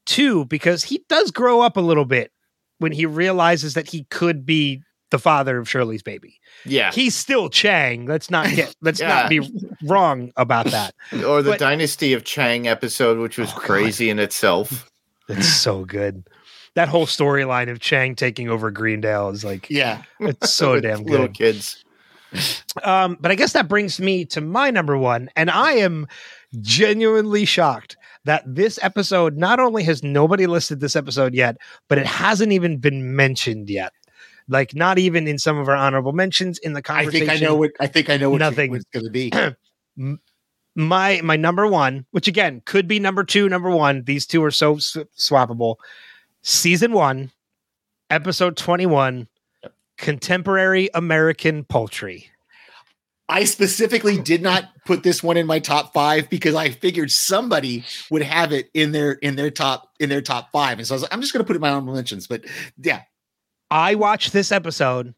too because he does grow up a little bit when he realizes that he could be the father of Shirley's baby yeah. he's still Chang. Let's not get (laughs) let's Yeah. not be wrong about that. (laughs) Or the but- Dynasty of Chang episode, which was Oh, God. crazy in itself. (laughs) It's so good. That whole storyline of Chang taking over Greendale is like Yeah. it's so damn Little good. kids. Um, but I guess that brings me to my number one, and I am genuinely shocked that this episode not only has nobody listed this episode yet, but it hasn't even been mentioned yet. Like not even in some of our honorable mentions in the conversation. I think I know what I think I know what, Nothing. it's going to be. (clears throat) my my number one, which again could be number two, number one. These two are so sw- swappable. Season one, episode twenty one, contemporary American poultry. I specifically did not put this one in my top five because I figured somebody would have it in their in their top in their top five, and so I was like, I'm just going to put it in my honorable mentions. But yeah, I watched this episode.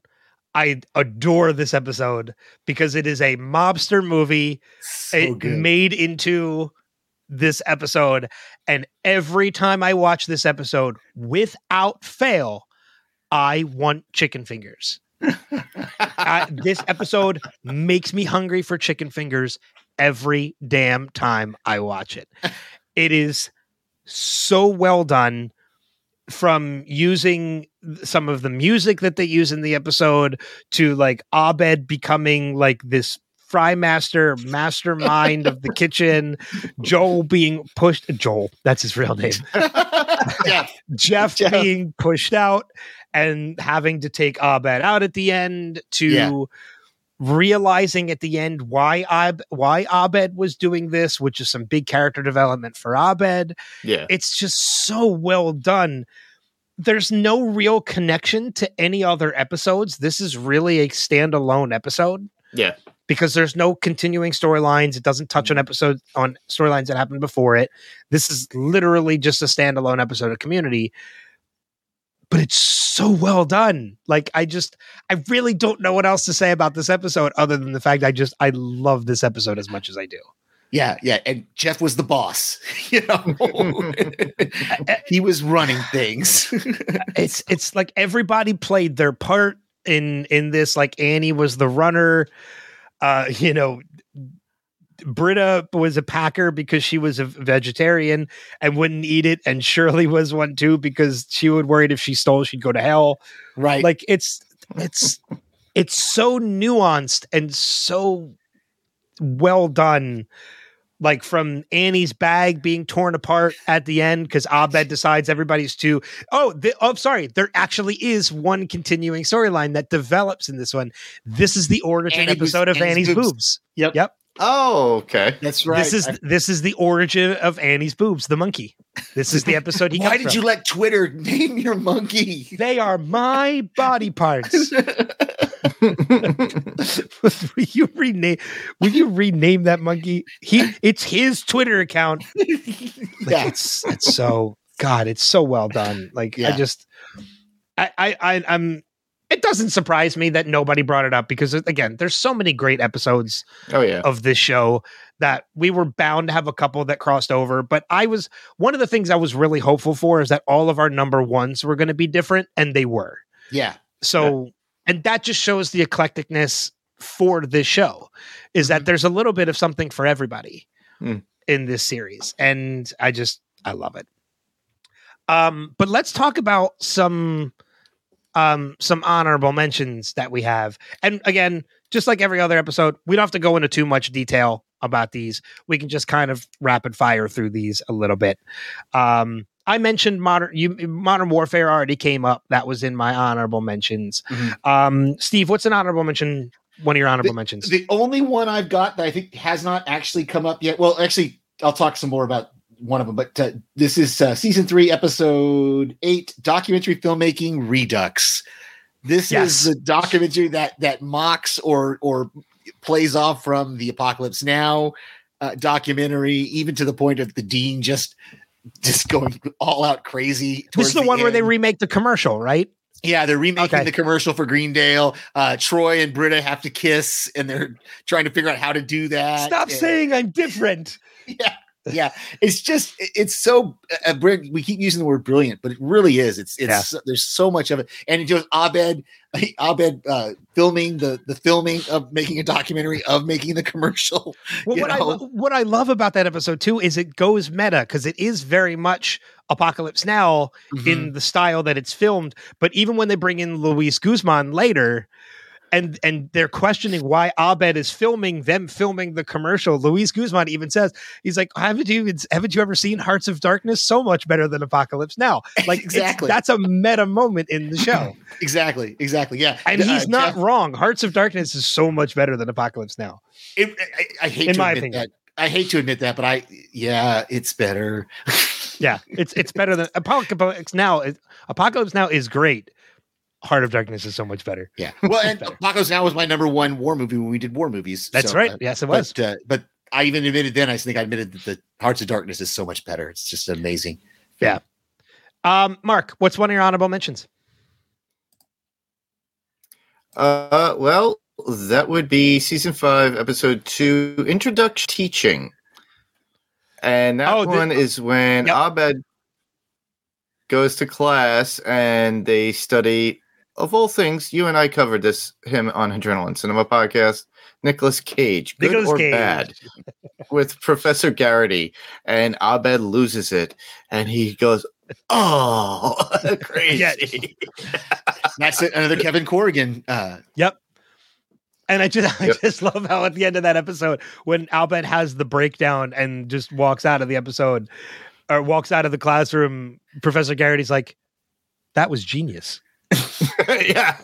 I adore this episode because it is a mobster movie so made into this episode. And every time I watch this episode, without fail, I want chicken fingers. I, this episode makes me hungry for chicken fingers every damn time I watch it. It is so well done from using some of the music that they use in the episode to like Abed becoming like this fry master, mastermind of the kitchen, Joel being pushed. Joel, that's his real name. (laughs) yeah, Jeff, Jeff. being pushed out and having to take Abed out at the end to Yeah. Realizing at the end why Ab- why Abed was doing this, which is some big character development for Abed. Yeah. It's just so well done. There's no real connection to any other episodes. This is really a standalone episode Yeah. because there's no continuing storylines. It doesn't touch on episodes on storylines that happened before it. This is literally just a standalone episode of Community. But it's so well done. Like I just I really don't know what else to say about this episode other than the fact I just I love this episode as much as I do. yeah, yeah. And Jeff was the boss. (laughs) You know, (laughs) he was running things. (laughs) It's it's like everybody played their part in in this like Annie was the runner. Uh you know Britta was a packer because she was a vegetarian and wouldn't eat it, and Shirley was one too because she would worried if she stole, she'd go to hell. right. Like it's it's it's so nuanced and so well done. Like from Annie's bag being torn apart at the end because Abed decides everybody's too. Oh, the, oh, sorry. There actually is one continuing storyline that develops in this one. This is the origin Annie boobs- episode of Annie's Annie's boobs. boobs. Yep. Yep. Oh, okay. That's right. This is I- this is the origin of Annie's boobs, the monkey. This is the (laughs) episode he why did from. you let Twitter (laughs) name your monkey? They are my body parts. (laughs) will you rename? Will you rename that monkey? He, it's his Twitter account. Like, yeah. it's it's so God. It's so well done. Like I just, I, I, I, I'm. It doesn't surprise me that nobody brought it up because again, there's so many great episodes oh yeah. of this show that we were bound to have a couple that crossed over. But I was one of the things I was really hopeful for is that all of our number ones were going to be different, and they were. Yeah. So, and that just shows the eclecticness for this show is that Mhm. there's a little bit of something for everybody Mm. in this series. And I just, I love it. Um, but let's talk about some, um, some honorable mentions that we have. And again, just like every other episode, we don't have to go into too much detail about these. We can just kind of rapid fire through these a little bit. Um, I mentioned modern you modern warfare already came up. That was in my honorable mentions. Mhm. Um, Steve, what's an honorable mention? One of your honorable mentions. The only one I've got that I think has not actually come up yet. Well, actually, I'll talk some more about one of them. But uh, this is uh, season three, episode eight, documentary filmmaking Redux. This Yes. is the documentary that that mocks or or plays off from the Apocalypse Now uh, documentary, even to the point of the dean just just going all out crazy. this is the, one where they remake the commercial, right? Yeah, they're remaking Okay. the commercial for Greendale. Uh, Troy and Britta have to kiss, and they're trying to figure out how to do that. Stop And- saying I'm different. (laughs) yeah, (laughs) yeah. It's just it's so. Uh, we keep using the word brilliant, but it really is. It's it's Yeah. so- there's so much of it, and it just Abed (laughs) Abed uh, filming the the filming of making a documentary of making the commercial. (laughs) Well, what I lo- what I love about that episode too is it goes meta because it is very much Apocalypse Now Mm-hmm. in the style that it's filmed. But even when they bring in Luis Guzman later, and and they're questioning why Abed is filming them filming the commercial, Luis Guzman even says he's like, haven't you haven't you ever seen Hearts of Darkness? So much better than Apocalypse Now. (laughs) Like Exactly. that's a meta moment in the show, (laughs) exactly, exactly. Yeah, and Uh, he's not Jeff- wrong. Hearts of Darkness is so much better than Apocalypse Now. it- I, I hate In to my admit opinion. that. I hate to admit that, but I yeah, it's better. (laughs) Yeah, it's it's better than Apocalypse Now. Apocalypse Now is great. Heart of Darkness is so much better. Yeah. (laughs) Well, and better. Apocalypse Now was my number one war movie when we did war movies. That's So, right. uh, yes, it was. but uh, but I even admitted then. I think I admitted that the Hearts of Darkness is so much better. It's just amazing. Yeah. Um, Mark, what's one of your honorable mentions? Uh, well, that would be season five, episode two, introduction teaching, and that Oh, the- one is when Yep. Abed goes to class and they study. Of all things, you and I covered this him on Adrenaline Cinema podcast. Nicolas Cage, good Nicolas or Cage. bad, with Professor Garrity, and Abed loses it, and he goes, "Oh, (laughs) crazy!" (laughs) That's it, another Kevin Corrigan. Uh, Yep. And I just (laughs) I Yep. just love how at the end of that episode when Abed has the breakdown and just walks out of the episode or walks out of the classroom, Professor Garrity's like, that was genius. (laughs) yeah.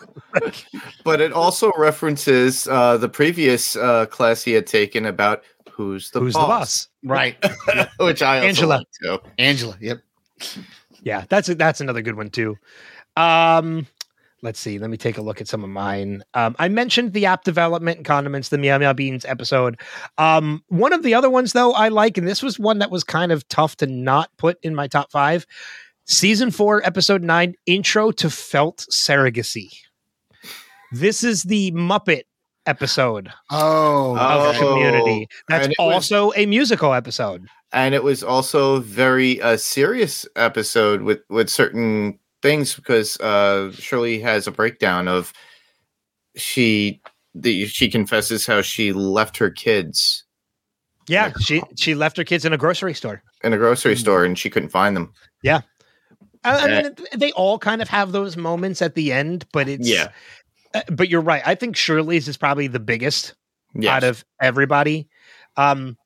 but it also references uh, the previous uh, class he had taken about who's the Who's boss, the boss? Right. (laughs) which I also Angela. like. Angela. Yep. Yeah, that's that's another good one too. Um, let's see. Let me take a look at some of mine. Um, I mentioned the app development and condiments, the Meow Meow Beans episode. Um, one of the other ones though I like, and this was one that was kind of tough to not put in my top five. Season four, episode nine, intro to Felt Surrogacy. This is the Muppet episode Oh. of Oh, Community. That's it was- also a musical episode. and it was also very uh, serious episode with with certain things because uh, Shirley has a breakdown of she the she confesses how she left her kids Yeah, she she left her kids in a grocery store. in a grocery store and she couldn't find them. I, I mean, they all kind of have those moments at the end, but it's Yeah. uh, But you're right. I think Shirley's is probably the biggest Yes. out of everybody. Um,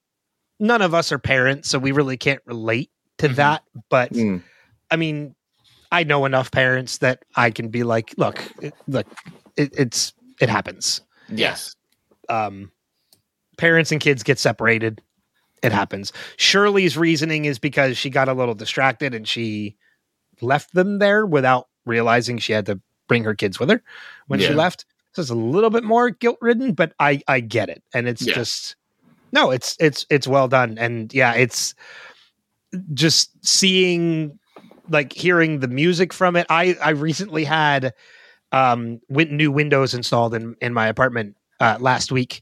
none of us are parents, so we really can't relate to Mhm. that. But Mm. I mean, I know enough parents that I can be like, look, it, look, it, it's it happens. Yes. Um, parents and kids get separated. It happens. Shirley's reasoning is because she got a little distracted and she left them there without realizing she had to bring her kids with her when she left. So it's a little bit more guilt ridden, but I I get it, and it's Yeah. just no, it's it's it's well done, and yeah, it's just seeing like hearing the music from it. I I recently had um win- new windows installed in in my apartment uh, last week,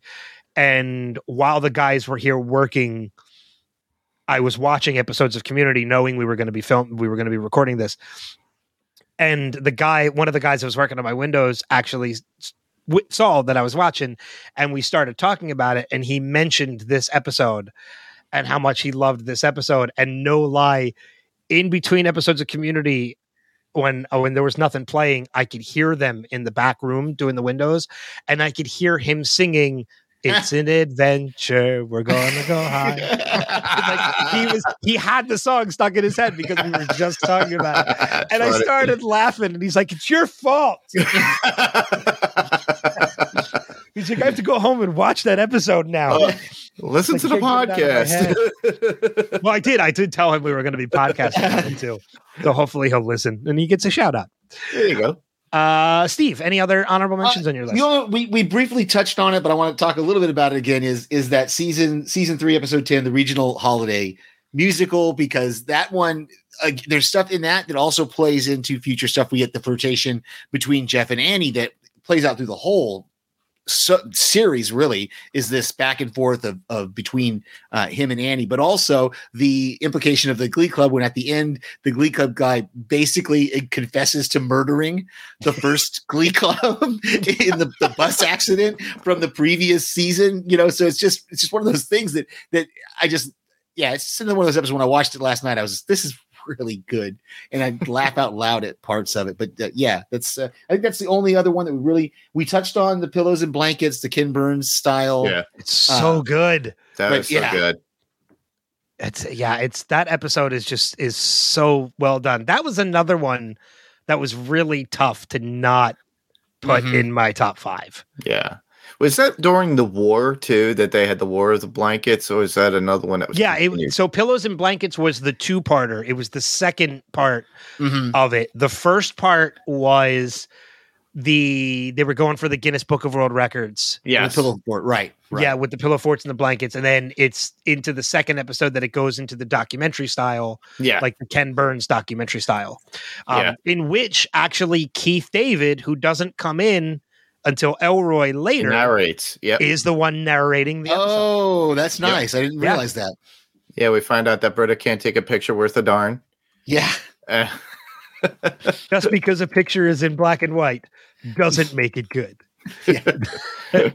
and while the guys were here working. I was watching episodes of Community, knowing we were going to be film, we were going to be recording this, and the guy, one of the guys that was working on my windows, actually w- saw that I was watching, and we started talking about it, and he mentioned this episode and how much he loved this episode, and no lie, in between episodes of Community, when oh, when there was nothing playing, I could hear them in the back room doing the windows, and I could hear him singing. It's an adventure. We're gonna go high like he was he had the song stuck in his head because we were just talking about it. And I started laughing and he's like, It's your fault. (laughs) He's like, I have to go home and watch that episode now. Oh, Listen Like, to the can't get it podcast. (laughs) well, I did. I did tell him we were going to be podcasting too. So hopefully he'll listen and he gets a shout out. there you go. Uh Steve, any other honorable mentions on your list? You know, we we briefly touched on it, but I want to talk a little bit about it again. Is is that season season three episode ten, the regional holiday musical? Because that one, uh, there's stuff in that that also plays into future stuff. We get the flirtation between Jeff and Annie that plays out through the whole so, series. Really, is this back and forth of of between uh, him and Annie, but also the implication of the Glee Club when at the end the Glee Club guy basically confesses to murdering the first (laughs) Glee Club in the, the bus accident from the previous season. You know, so it's just it's just one of those things that that I just yeah, it's another one of those episodes. When I watched it last night, I was this is really good, and I laugh out loud at parts of it. But uh, yeah, that's uh, I think that's the only other one that we really we touched on the pillows and blankets, the Ken Burns style. Yeah, it's so uh, good. that But was so yeah. good. It's yeah, it's that episode is just is so well done. That was another one that was really tough to not put Mhm. in my top five. Yeah. Was that during the war too that they had the war of the blankets, or is that another one that was? Yeah, it, so pillows and blankets was the two parter. It was the second part Mhm. of it. The first part was the they were going for the Guinness Book of World Records. Yeah, The pillow fort, right? right. Yeah, with the pillow forts and the blankets, and then it's into the second episode that it goes into the documentary style, yeah. like the Ken Burns documentary style, um, Yeah. in which actually Keith David, who doesn't come in until Elroy later, narrates. Yep. is the one narrating the episode. Oh, that's Yep. nice. I didn't Yeah. realize that. Yeah, we find out that Britta can't take a picture worth a darn. Yeah. Uh, (laughs) Just because a picture is in black and white doesn't (laughs) make it good. (laughs) and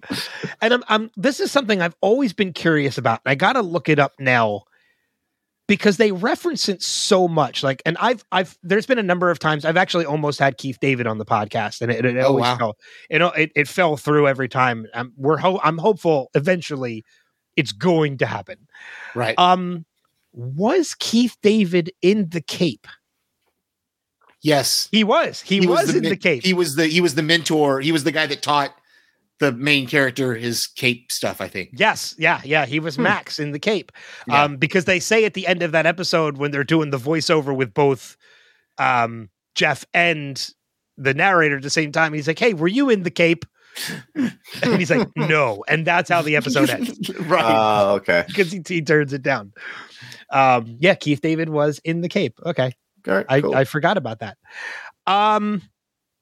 I'm, I'm this is something I've always been curious about. and I got to look it up now. Because they reference it so much. Like, and I've, I've, there's been a number of times I've actually almost had Keith David on the podcast, and it, it Oh, always wow. fell, know, it, it fell through every time. Um, we're, ho- I'm hopeful eventually it's going to happen. Right. Um, was Keith David in the Cape? yes. He was. He, was, in men- the Cape. He was the he was the mentor. He was the guy that taught the main character his cape stuff. I think. Yes, yeah, yeah. He was Hmm. Max in the Cape. Yeah. Um, because they say at the end of that episode when they're doing the voiceover with both um Jeff and the narrator at the same time, he's like, Hey, were you in the Cape? and he's like, (laughs) No. And that's how the episode ends. (laughs) right. Oh, okay. (laughs) Because he, he turns it down. Um, yeah, Keith David was in the Cape. Okay. All right, I, cool. I forgot about that. Um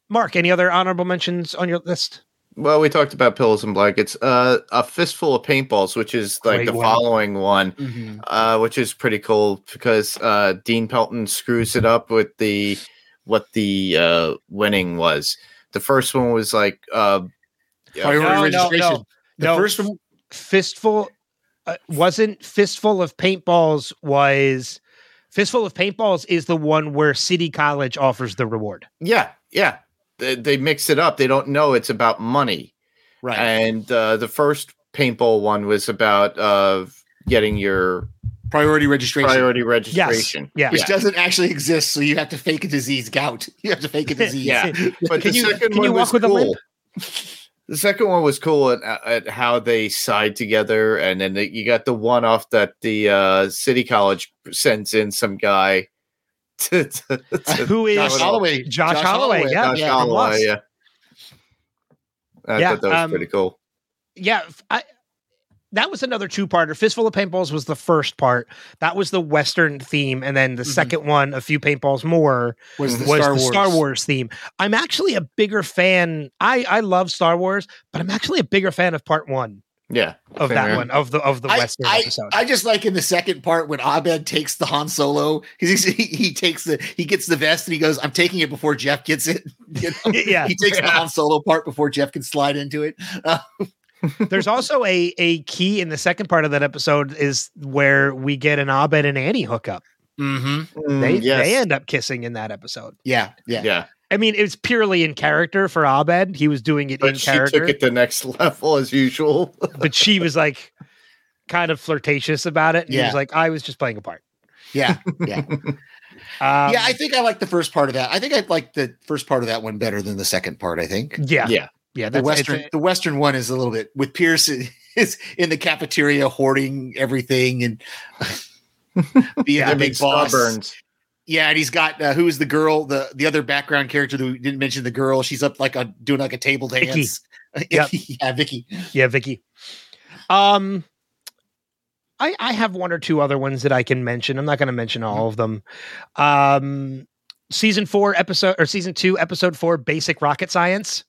Mark, any other honorable mentions on your list? Well, we talked about pillows and blankets. Uh, a fistful of paintballs, which is like Great the one. following one. Mhm. uh, which is pretty cool because uh, Dean Pelton screws it up with the what the uh, winning was. The first one was like uh, Priority No, no, no. The No. first one. fistful uh, wasn't fistful of paintballs was fistful of paintballs is the one where city college offers the reward yeah, yeah. They, they mix it up. They don't know it's about money. Right. And uh, the first paintball one was about uh, getting your priority registration. priority yes registration. yeah Which doesn't actually exist, so you have to fake a disease. Gout. (laughs) You have to fake a (laughs) disease. Yeah. But Can the you- second can you walk was with a cool. limp? The second one was cool at, at how they side together, and then the, you got the one off that the uh, city college sends in some guy to, to, to who is Josh Josh Holloway. Josh Holloway, yeah. Josh from Holloway, yeah. I Yeah, thought that was um, pretty cool. yeah f- I, that was another two-parter fistful of paintballs was the first part that was the western theme and then the Mhm. second one a few paintballs more Was the was Star the Wars. Star Wars theme. I'm actually a bigger fan. I I love Star Wars, but I'm actually a bigger fan of part one Yeah, of that here. one of the of the I, Western I, episode. I just like in the second part when Abed takes the Han Solo because (laughs) he, he takes the he gets the vest and he goes, "I'm taking it before Jeff gets it." (laughs) You know? yeah, he takes the Yeah. Han Solo part before Jeff can slide into it. Uh, (laughs) there's also a a key in the second part of that episode is where we get an Abed and Annie hookup. mm-hmm. Mm, They yes. they end up kissing in that episode. Yeah, yeah, yeah. I mean, it's purely in character for Abed. He was doing it in she character, took it to next (laughs) level as usual. but she was like kind of flirtatious about it. And he was like, I was just playing a part. yeah, (laughs) yeah. Um, yeah, I think I like the first part of that. I think I like the first part of that one better than the second part. I think yeah, yeah, yeah. the western a- the western one is a little bit with Pierce (laughs) is in the cafeteria hoarding everything and being Yeah, the big boss. Starburns. Yeah, and he's got uh, who is the girl, the the other background character that we didn't mention the girl. She's up like a doing like a table Vicky. dance. (laughs) Yep. yeah, Vicky. Yeah, Vicky. Um, I I have one or two other ones that I can mention. I'm not going to mention all of them. Um, season four episode or season two episode four, basic rocket science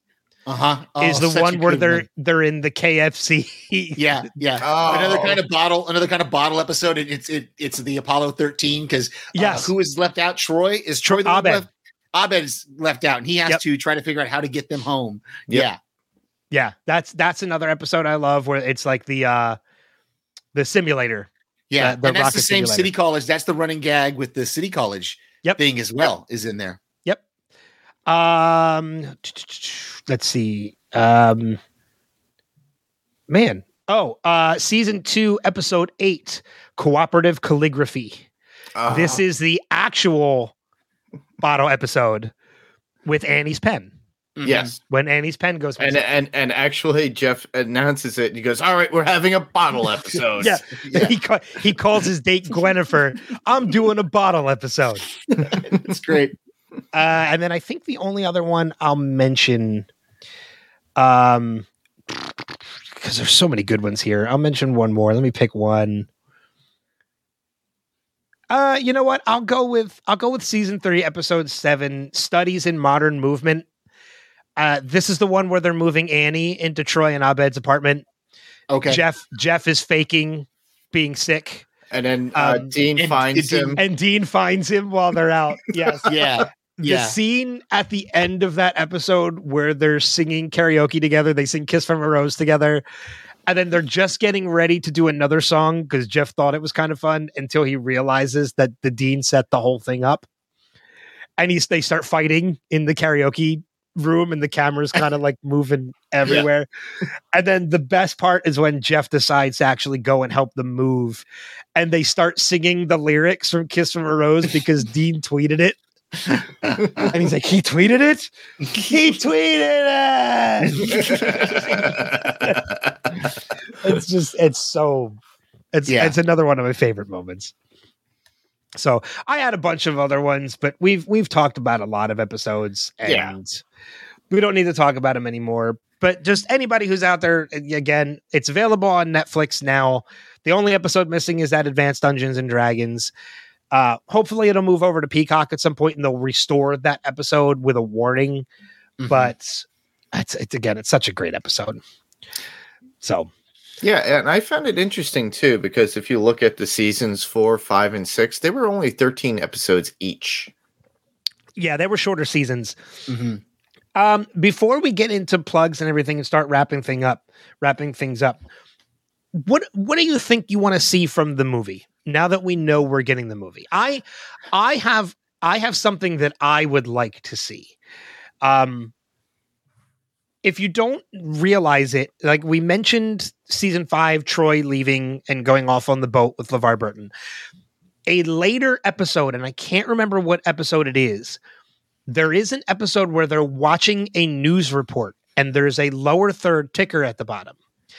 Uh huh. is the one where they're they're in the KFC. yeah, yeah. Oh. Another kind of bottle, another kind of bottle episode. and It's it, it's the Apollo 13 because Yes. who is left out? Troy is Troy the one Abed. left? Abed is left out, and he has Yep. to try to figure out how to get them home. Yep. Yeah, yeah, that's that's another episode I love where it's like the uh the simulator. yeah, the and that's the same simulator. city college. That's the running gag with the city college Yep. thing as well. Is in there. Um, let's see. Um, man. Oh, uh, season two, episode eight, cooperative calligraphy. Oh, This is the actual bottle episode with Annie's pen. Mhm. yes. When Annie's pen goes And missing. and and actually, Jeff announces it. He goes, "All right, we're having a bottle (laughs) episode." yeah, (laughs) Yeah. he ca- he calls his date Gwenifer. I'm doing a bottle episode. (laughs) it's great. Uh, and then I think the only other one I'll mention, um, because there's so many good ones here. I'll mention one more. Let me pick one. Uh, you know what? I'll go with I'll go with season three, episode seven, studies in modern movement. Uh, this is the one where they're moving Annie into Troy and Abed's apartment. Okay. Jeff Jeff is faking being sick, And then uh, Um, Dean and- finds and him. and Dean finds him while they're out. (laughs) Yes, yeah. The scene at the end of that episode where they're singing karaoke together they sing kiss from a rose together and then they're just getting ready to do another song because Jeff thought it was kind of fun until he realizes that the dean set the whole thing up. And he's they start fighting in the karaoke room and the camera's kind of (laughs) like moving everywhere. And then the best part is when Jeff decides to actually go and help them move. And they start singing the lyrics from Kiss from a Rose because (laughs) Dean tweeted it. And he's like, he tweeted it? He tweeted it. (laughs) it's just it's so it's Yeah. it's another one of my favorite moments. So I had a bunch of other ones, but we've we've talked about a lot of episodes and Yeah. we don't need to talk about them anymore. But just anybody who's out there, again, it's available on Netflix now. The only episode missing is that Advanced Dungeons and Dragons. Uh, hopefully, it'll move over to Peacock at some point, and they'll restore that episode with a warning. Mhm. But it's, it's again, it's such a great episode. So Yeah, and I found it interesting too because if you look at the seasons four, five, and six, they were only 13 episodes each. yeah, they were shorter seasons. Mhm. Um, before we get into plugs and everything and start wrapping thing up, wrapping things up, what what do you think you want to see from the movie now that we know we're getting the movie? I I have I have something that I would like to see. Um if you don't realize it, like we mentioned season five, Troy leaving and going off on the boat with LeVar Burton. A later episode, and I can't remember what episode it is, there is an episode where they're watching a news report and there's a lower third ticker at the bottom.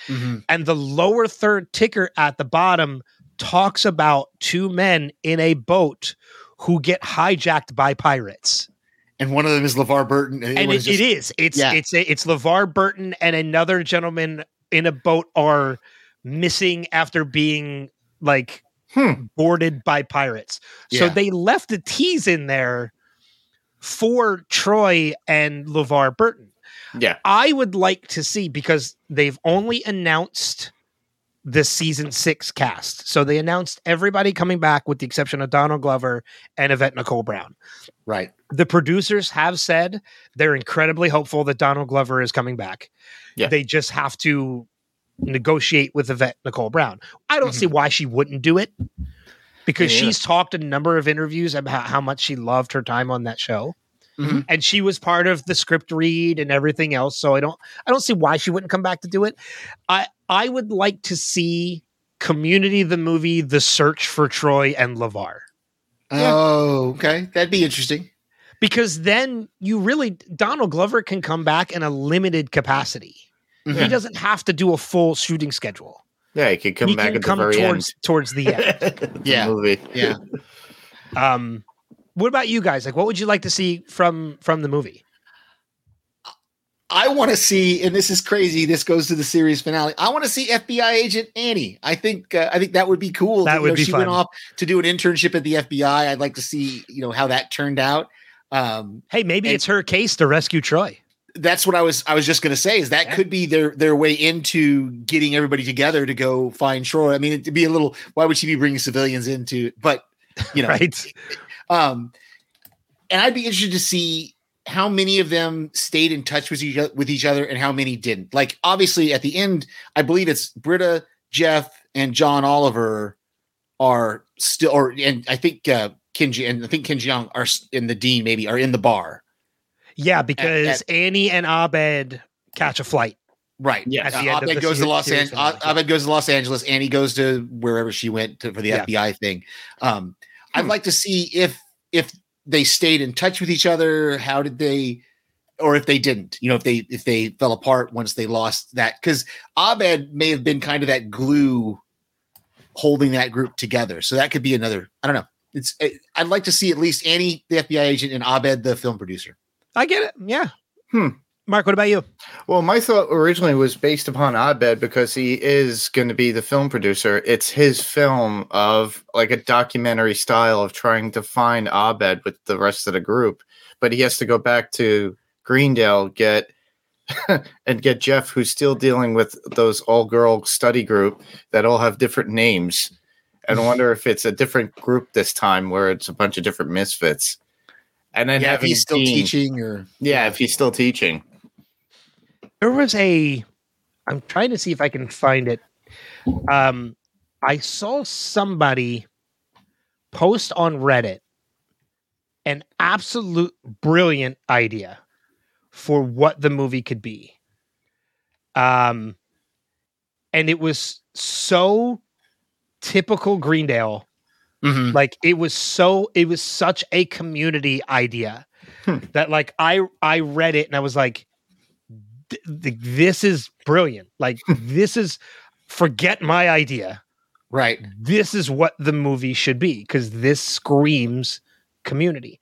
Mhm. And the lower third ticker at the bottom talks about two men in a boat who get hijacked by pirates. And one of them is LeVar Burton. And was it, it just- is. It's yeah. it's a, it's LeVar Burton and another gentleman in a boat are missing after being like Hmm. boarded by pirates. So they left a tease in there for Troy and LeVar Burton. Yeah. I would like to see because they've only announced the season six cast. So they announced everybody coming back with the exception of Donald Glover and Yvette Nicole Brown. right. The producers have said they're incredibly hopeful that Donald Glover is coming back. Yeah. They just have to negotiate with Yvette Nicole Brown. I don't see why she wouldn't do it because Yeah. she's talked a number of interviews about how much she loved her time on that show. Mhm. And she was part of the script read and everything else. So I don't I don't see why she wouldn't come back to do it. I I would like to see Community the movie The Search for Troy and LeVar. Yeah. Oh, okay. That'd be interesting. because then you really Donald Glover can come back in a limited capacity. He Mhm. doesn't have to do a full shooting schedule. Yeah, he could come he back can at the come very towards towards the (laughs) end. end. The Yeah. movie. Yeah. um, what about you guys? Like, what would you like to see from from the movie? I want to see, and this is crazy. This goes to the series finale. I want to see FBI agent Annie. I think uh, I think that would be cool. That You would know, be she fun. went off to do an internship at the FBI. I'd like to see you know how that turned out. Um, Hey, maybe it's her case to rescue Troy. that's what I was I was just going to say is that Yeah. could be their their way into getting everybody together to go find Troy. I mean, it'd be a little. Why would she be bringing civilians into? But you know, (laughs) Right? Um, and I'd be interested to see how many of them stayed in touch with each, with each other and how many didn't. Like, obviously, at the end, I believe it's Britta, Jeff, and John Oliver are still, or and I think uh, Kinji and I think Ken Jeong are in the dean maybe are in the bar. Yeah, because Annie and Abed catch a flight. Right. Yeah. At Uh, the end of Abed the goes to Los Angeles. Abed goes to Los Angeles. Annie goes to wherever she went to, for the Yeah. FBI thing. Um, I'd Hmm. like to see if if they stayed in touch with each other. How did they, or if they didn't? You know, if they if they fell apart once they lost that because Abed may have been kind of that glue holding that group together. So that could be another. I don't know. It's. I'd like to see at least Annie, the FBI agent, and Abed, the film producer. I get it. Yeah. Hmm. Mark, what about you? Well, my thought originally was based upon Abed because he is going to be the film producer. It's his film of like a documentary style of trying to find Abed with the rest of the group, but he has to go back to Greendale get (laughs) and get Jeff, who's still dealing with those all-girl study group that all have different names, and wonder if it's a different group this time where it's a bunch of different misfits. And then yeah, if he's still Dean- teaching or Yeah, if he's still teaching. There was a I'm trying to see if I can find it. Um, I saw somebody post on Reddit an absolute brilliant idea for what the movie could be. Um, and it was so typical Greendale. Mhm. Like it was so, it was such a community idea Hmm. that like I I read it and I was like, "Th- th- this is brilliant. Like hmm. this is forget my idea. Right. This is what the movie should be because this screams community.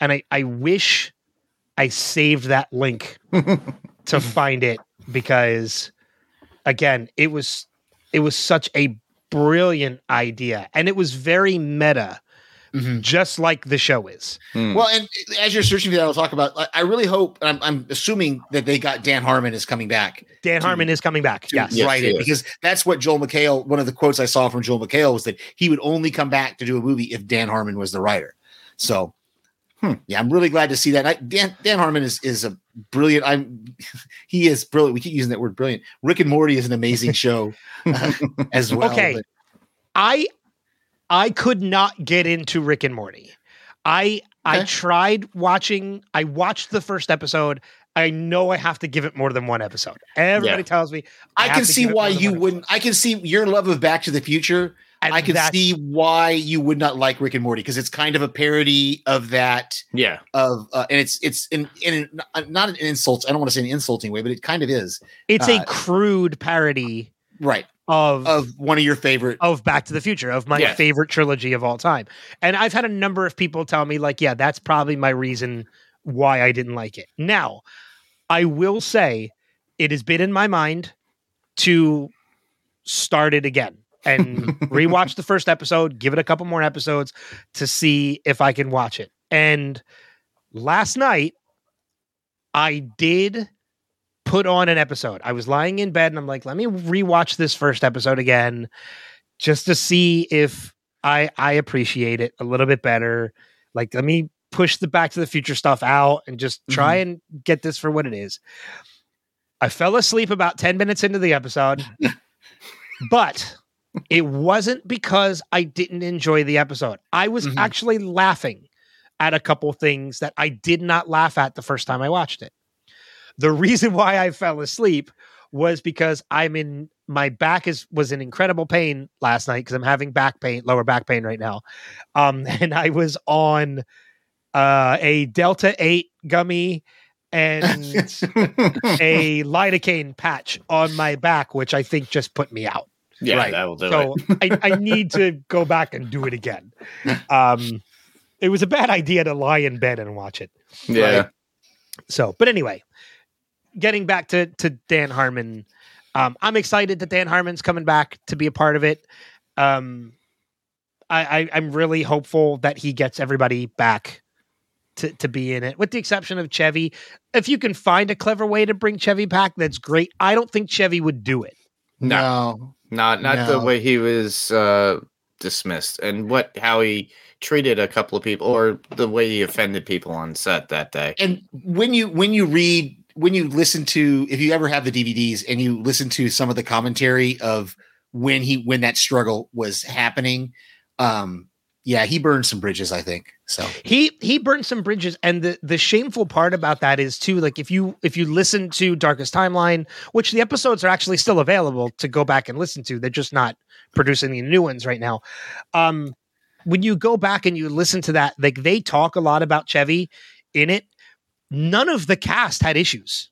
And I I wish I saved that link to (laughs) find it because again it was it was such a brilliant idea and it was very meta Mhm. just like the show is Hmm. Well, and as you're searching for that, I'll talk about. I- I really hope. I'm, I'm assuming that they got Dan Harmon is coming back. dan To- harmon is coming back to yes Yes, write he it is. because that's what Joel McHale. One of the quotes I saw from Joel McHale was that he would only come back to do a movie if Dan Harmon was the writer. So, Hmm. yeah, I'm really glad to see that. I, Dan Dan Harmon is is a brilliant. I'm (laughs) he is brilliant. We keep using that word brilliant. Rick and Morty is an amazing show (laughs) uh, as well. Okay. but- I I could not get into Rick and Morty. I I tried watching. I watched the first episode. I know I have to give it more than one episode. Everybody Yeah. tells me I have can see why you wouldn't. I can see your love of Back to the Future. and I can see why you would not like Rick and Morty because it's kind of a parody of that. yeah. Of uh, and it's it's in in not an insult. I don't want to say an insulting way, but it kind of is. It's uh, a crude parody Right of of one of your favorite. of Back to the Future, of my Yes. favorite trilogy of all time. And I've had a number of people tell me, like, yeah, that's probably my reason why I didn't like it. Now, I will say it has been in my mind to start it again and (laughs) rewatch the first episode, give it a couple more episodes to see if I can watch it. And last night, I did put on an episode. I was lying in bed and I'm like, let me rewatch this first episode again just to see if I I appreciate it a little bit better. Like let me push the back to the future stuff out and just try and get this for what it is. I fell asleep about 10 minutes into the episode. (laughs) but it wasn't because I didn't enjoy the episode. I was Mhm. actually laughing at a couple things that I did not laugh at the first time I watched it. The reason why I fell asleep was because I'm in my back is was in incredible pain last night because I'm having back pain, lower back pain right now. Um, (laughs) and I was on uh, a Delta 8 gummy and (laughs) a lidocaine patch on my back, which I think just put me out. yeah, Right. that will do So it. I, I need to go back and do it again. Um, it was a bad idea to lie in bed and watch it. Yeah. right. So, but anyway, getting back to to Dan Harmon, um, I'm excited that Dan Harmon's coming back to be a part of it. Um, I, I I'm really hopeful that he gets everybody back to to be in it, with the exception of Chevy. If you can find a clever way to bring Chevy back, that's great. I don't think Chevy would do it. no, Not not the way he was uh dismissed and what how he treated a couple of people or the way he offended people on set that day. and when you when you read when you listen to if you ever have the DVDs and you listen to some of the commentary of when he when that struggle was happening, um, yeah, he burned some bridges. I think so. he he burned some bridges and the the shameful part about that is too like if you if you listen to darkest timeline which the episodes are actually still available to go back and listen to they're just not producing any new ones right now um when you go back and you listen to that like they talk a lot about chevy in it none of the cast had issues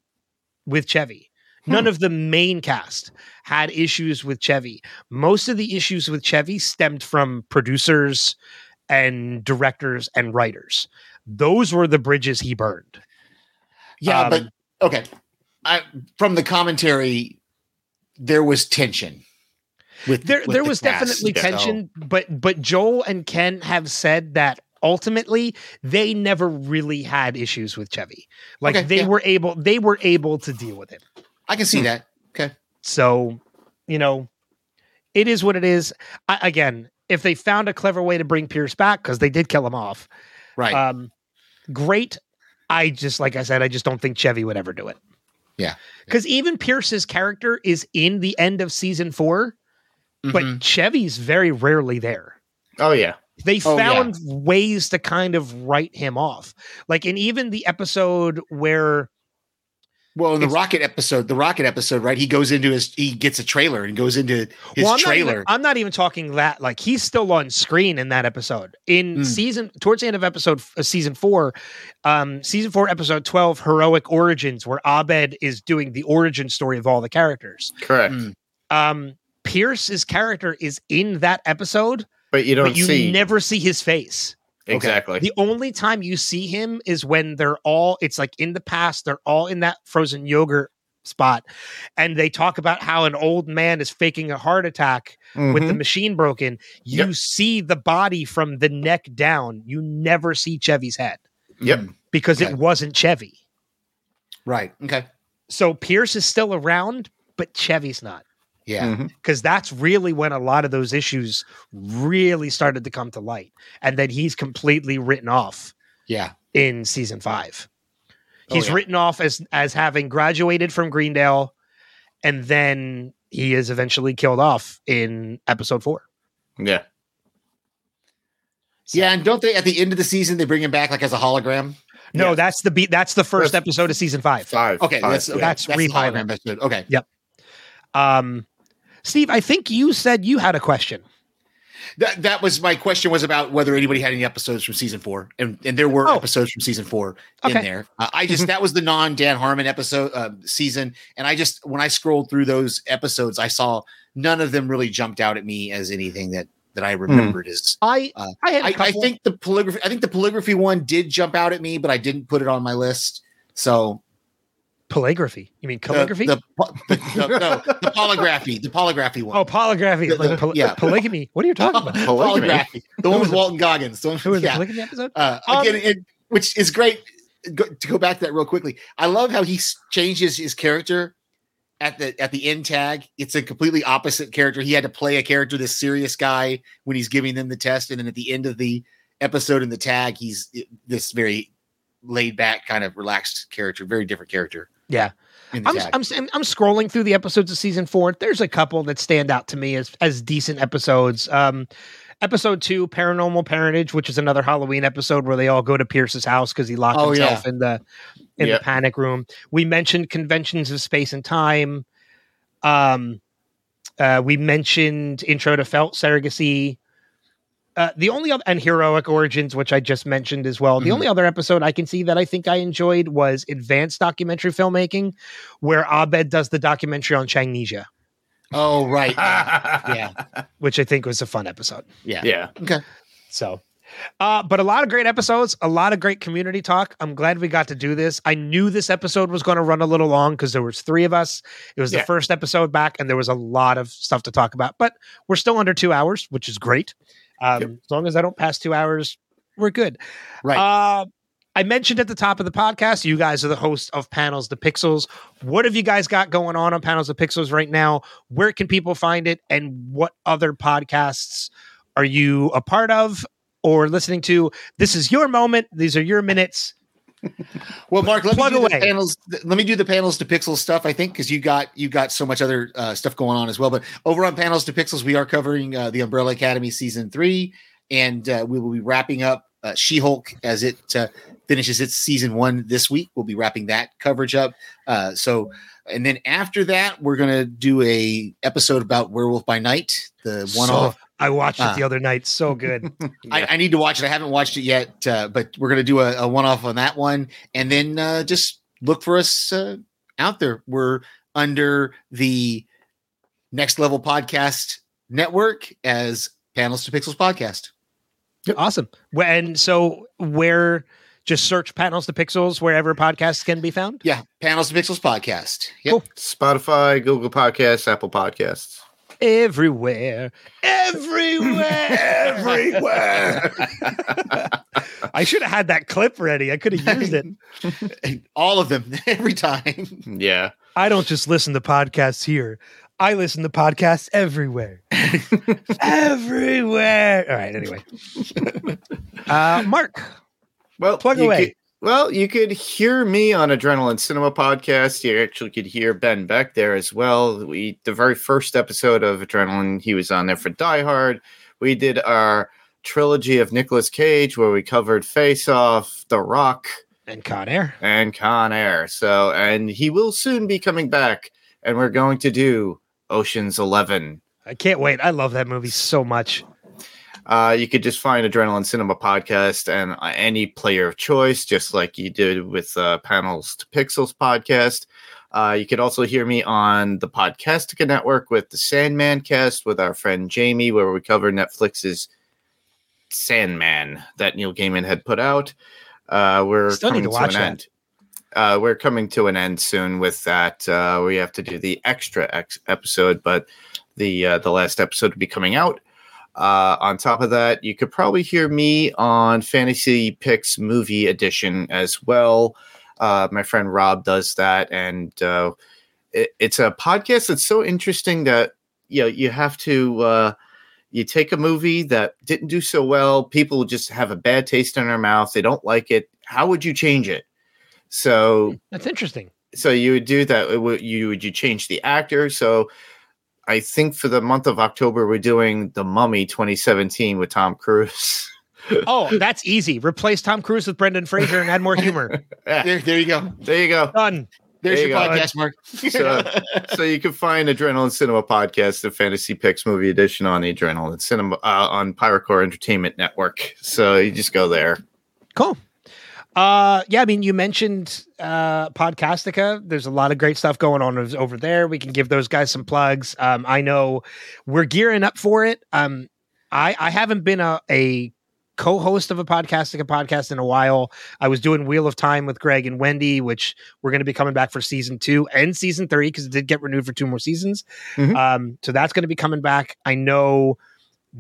with chevy none of the main cast had issues with chevy most of the issues with chevy stemmed from producers and directors and writers. Those were the bridges he burned. Yeah, Um, but okay. I from the commentary, there was tension. With There with there the was cast, definitely so- tension, but but Joel and Ken have said that ultimately they never really had issues with Chevy. Like Okay, they yeah. were able they were able to deal with him. I can see that. Okay. So, you know, it is what it is. I, again, if they found a clever way to bring Pierce back because they did kill him off, Right. um, great. I just like I said, I just don't think Chevy would ever do it. Yeah. Because even Pierce's character is in the end of season four, but Mhm. Chevy's very rarely there. Oh yeah. They Oh, yeah. found ways to kind of write him off. Like in even the episode where well, in the it's- rocket episode, the rocket episode, right? He goes into his, he gets a trailer and goes into his well, I'm not, even, trailer. I'm not even talking that. Like he's still on screen in that episode. In Mm. season towards the end of episode uh, season four, um, season four, episode twelve, heroic origins, where Abed is doing the origin story of all the characters. Correct. Mm. Um, Pierce's character is in that episode, But you don't but you see never see his face. exactly. The only time you see him is when they're all, it's like in the past, they're all in that frozen yogurt spot. And they talk about how an old man is faking a heart attack with the Mhm. machine broken. You Yep. see the body from the neck down. You never see Chevy's head Yep. Mm. because Okay. it wasn't Chevy. Right. Okay. So Pierce is still around, but Chevy's not. Yeah. Because that's really when a lot of those issues really started to come to light. And then he's completely written off Yeah. in season five. Oh, He's yeah. written off as as having graduated from Greendale, and then he is eventually killed off in episode four. Yeah. Yeah. And don't they, at the end of the season, they bring him back like as a hologram? No, Yeah. that's the beat. That's the first That's- episode of season five. Five. Okay. five, that's, yeah. okay, That's that's the repilot. hologram episode. Okay. Um, Steve, I think you said you had a question. That that was my question was about whether anybody had any episodes from season four, and and there were Oh. episodes from season four Okay. in there. Uh, I just that was the non Dan Harmon episode uh, season, and I just when I scrolled through those episodes, I saw none of them really jumped out at me as anything that that I remembered as. I Uh, I had a I, I couple- think the polygraphy. I think the polygraphy one did jump out at me, but I didn't put it on my list. So polygraphy. You mean the- calligraphy? the, po- the, no, no, the (laughs) polygraphy, the polygraphy one. oh, polygraphy. The- like the- poly- yeah. polygamy. What are you talking about? (laughs) Polygamy. Polygraphy. The one with was it? Walton Goggins. The one, Who was yeah. the polygamy episode? Uh, Um, again, it, which is great. Go, to go back to that real quickly, I love how he s- changes his character at the at the end tag. It's a completely opposite character. He had to play a character, this serious guy, when he's giving them the test, and then at the end of the episode in the tag, he's this very laid back, kind of relaxed character, very different character. Yeah. I'm. I'm I'm scrolling through the episodes of season four. There's a couple that stand out to me as as decent episodes. Um, episode two, Paranormal Parentage, which is another Halloween episode where they all go to Pierce's house because he locked Oh, himself in the in Yeah. the panic room. We mentioned conventions of space and time. Um, uh, we mentioned intro to felt surrogacy. Uh, the only other and heroic origins, which I just mentioned as well. The Mhm. only other episode I can see that I think I enjoyed was advanced documentary filmmaking, where Abed does the documentary on Changnesia, oh right, (laughs) yeah, which I think was a fun episode. yeah, Yeah. Okay, So, uh, but a lot of great episodes, a lot of great community talk. I'm glad we got to do this. I knew this episode was going to run a little long because there was three of us. It was Yeah. the first episode back, and there was a lot of stuff to talk about. But we're still under two hours, which is great. Um, Yep. As long as I don't pass two hours, we're good. right. Uh, I mentioned at the top of the podcast, you guys are the host of Panels the Pixels. What have you guys got going on on Panels to Pixels right now? Where can people find it? And what other podcasts are you a part of or listening to? This is your moment. These are your minutes. (laughs) Well, Mark, let Plug me do away. the panels. Let me do the panels to pixels stuff. I think because you got you got so much other uh, stuff going on as well. But over on panels to pixels, we are covering uh, the Umbrella Academy season three, and uh, we will be wrapping up uh, She Hulk as it uh, finishes its season one this week. We'll be wrapping that coverage up. Uh, so, and then after that, we're gonna do a episode about Werewolf by Night, the one off. So, I watched it the other night. So good. (laughs) I, I need to watch it. I haven't watched it yet, uh, but we're going to do a, a one off on that one. And then uh, just look for us uh, out there. We're under the Next Level Podcast Network as Panels to Pixels Podcast. awesome. And so, where just search Panels to Pixels wherever podcasts can be found? Yeah, Panels to Pixels Podcast. Yep. Cool. Spotify, Google Podcasts, Apple Podcasts. Everywhere. Everywhere. Everywhere. I should have had that clip ready. I could have used it. (laughs) All of them (laughs) every time. yeah. I don't just listen to podcasts here. I listen to podcasts everywhere. (laughs) everywhere. All right, anyway. Uh Mark. Well, Plug away. can- Well, you could hear me on Adrenaline Cinema podcast. You actually could hear Ben Beck there as well. We the very first episode of Adrenaline, he was on there for Die Hard. We did our trilogy of Nicolas Cage where we covered Face Off, The Rock, And Con Air. and Con Air. So, and he will soon be coming back, and we're going to do Ocean's Eleven. I can't wait. I love that movie so much. Uh, you could just find Adrenaline Cinema podcast and uh, any player of choice, just like you did with uh, Panels to Pixels podcast. Uh, you could also hear me on the Podcastica Network with the Sandman cast with our friend Jamie, where we cover Netflix's Sandman that Neil Gaiman had put out. Uh, we're Still coming to watch an that. end. Uh, we're coming to an end soon with that. Uh, we have to do the extra ex- episode, but the uh, the last episode will be coming out. Uh, on top of that, you could probably hear me on Fantasy Picks Movie Edition as well. Uh, my friend Rob does that, and uh, it, it's a podcast that's so interesting that you know you have to uh, you take a movie that didn't do so well, people just have a bad taste in their mouth, they don't like it. How would you change it? So That's interesting. so you would do that would- you would you change the actor so i think for the month of october we're doing the mummy 2017 with tom cruise (laughs) Oh, that's easy. Replace Tom Cruise with Brendan Fraser and add more humor. Yeah, (laughs) There, there you go. there you go Done. There's There your go. podcast, Mark. (laughs) So- so you can find adrenaline cinema podcast the fantasy picks movie edition on the adrenaline cinema uh, on pyrocore entertainment network so you just go there Cool. Uh, yeah, I mean, you mentioned uh, Podcastica. There's a lot of great stuff going on over- there. We can give those guys some plugs. Um, I know we're gearing up for it. Um, I, I haven't been a, a co-host of a Podcastica podcast in a while. I was doing Wheel of Time with Greg and Wendy, which we're going to be coming back for season two and season three because it did get renewed for two more seasons. Mhm. Um, so that's going to be coming back. I know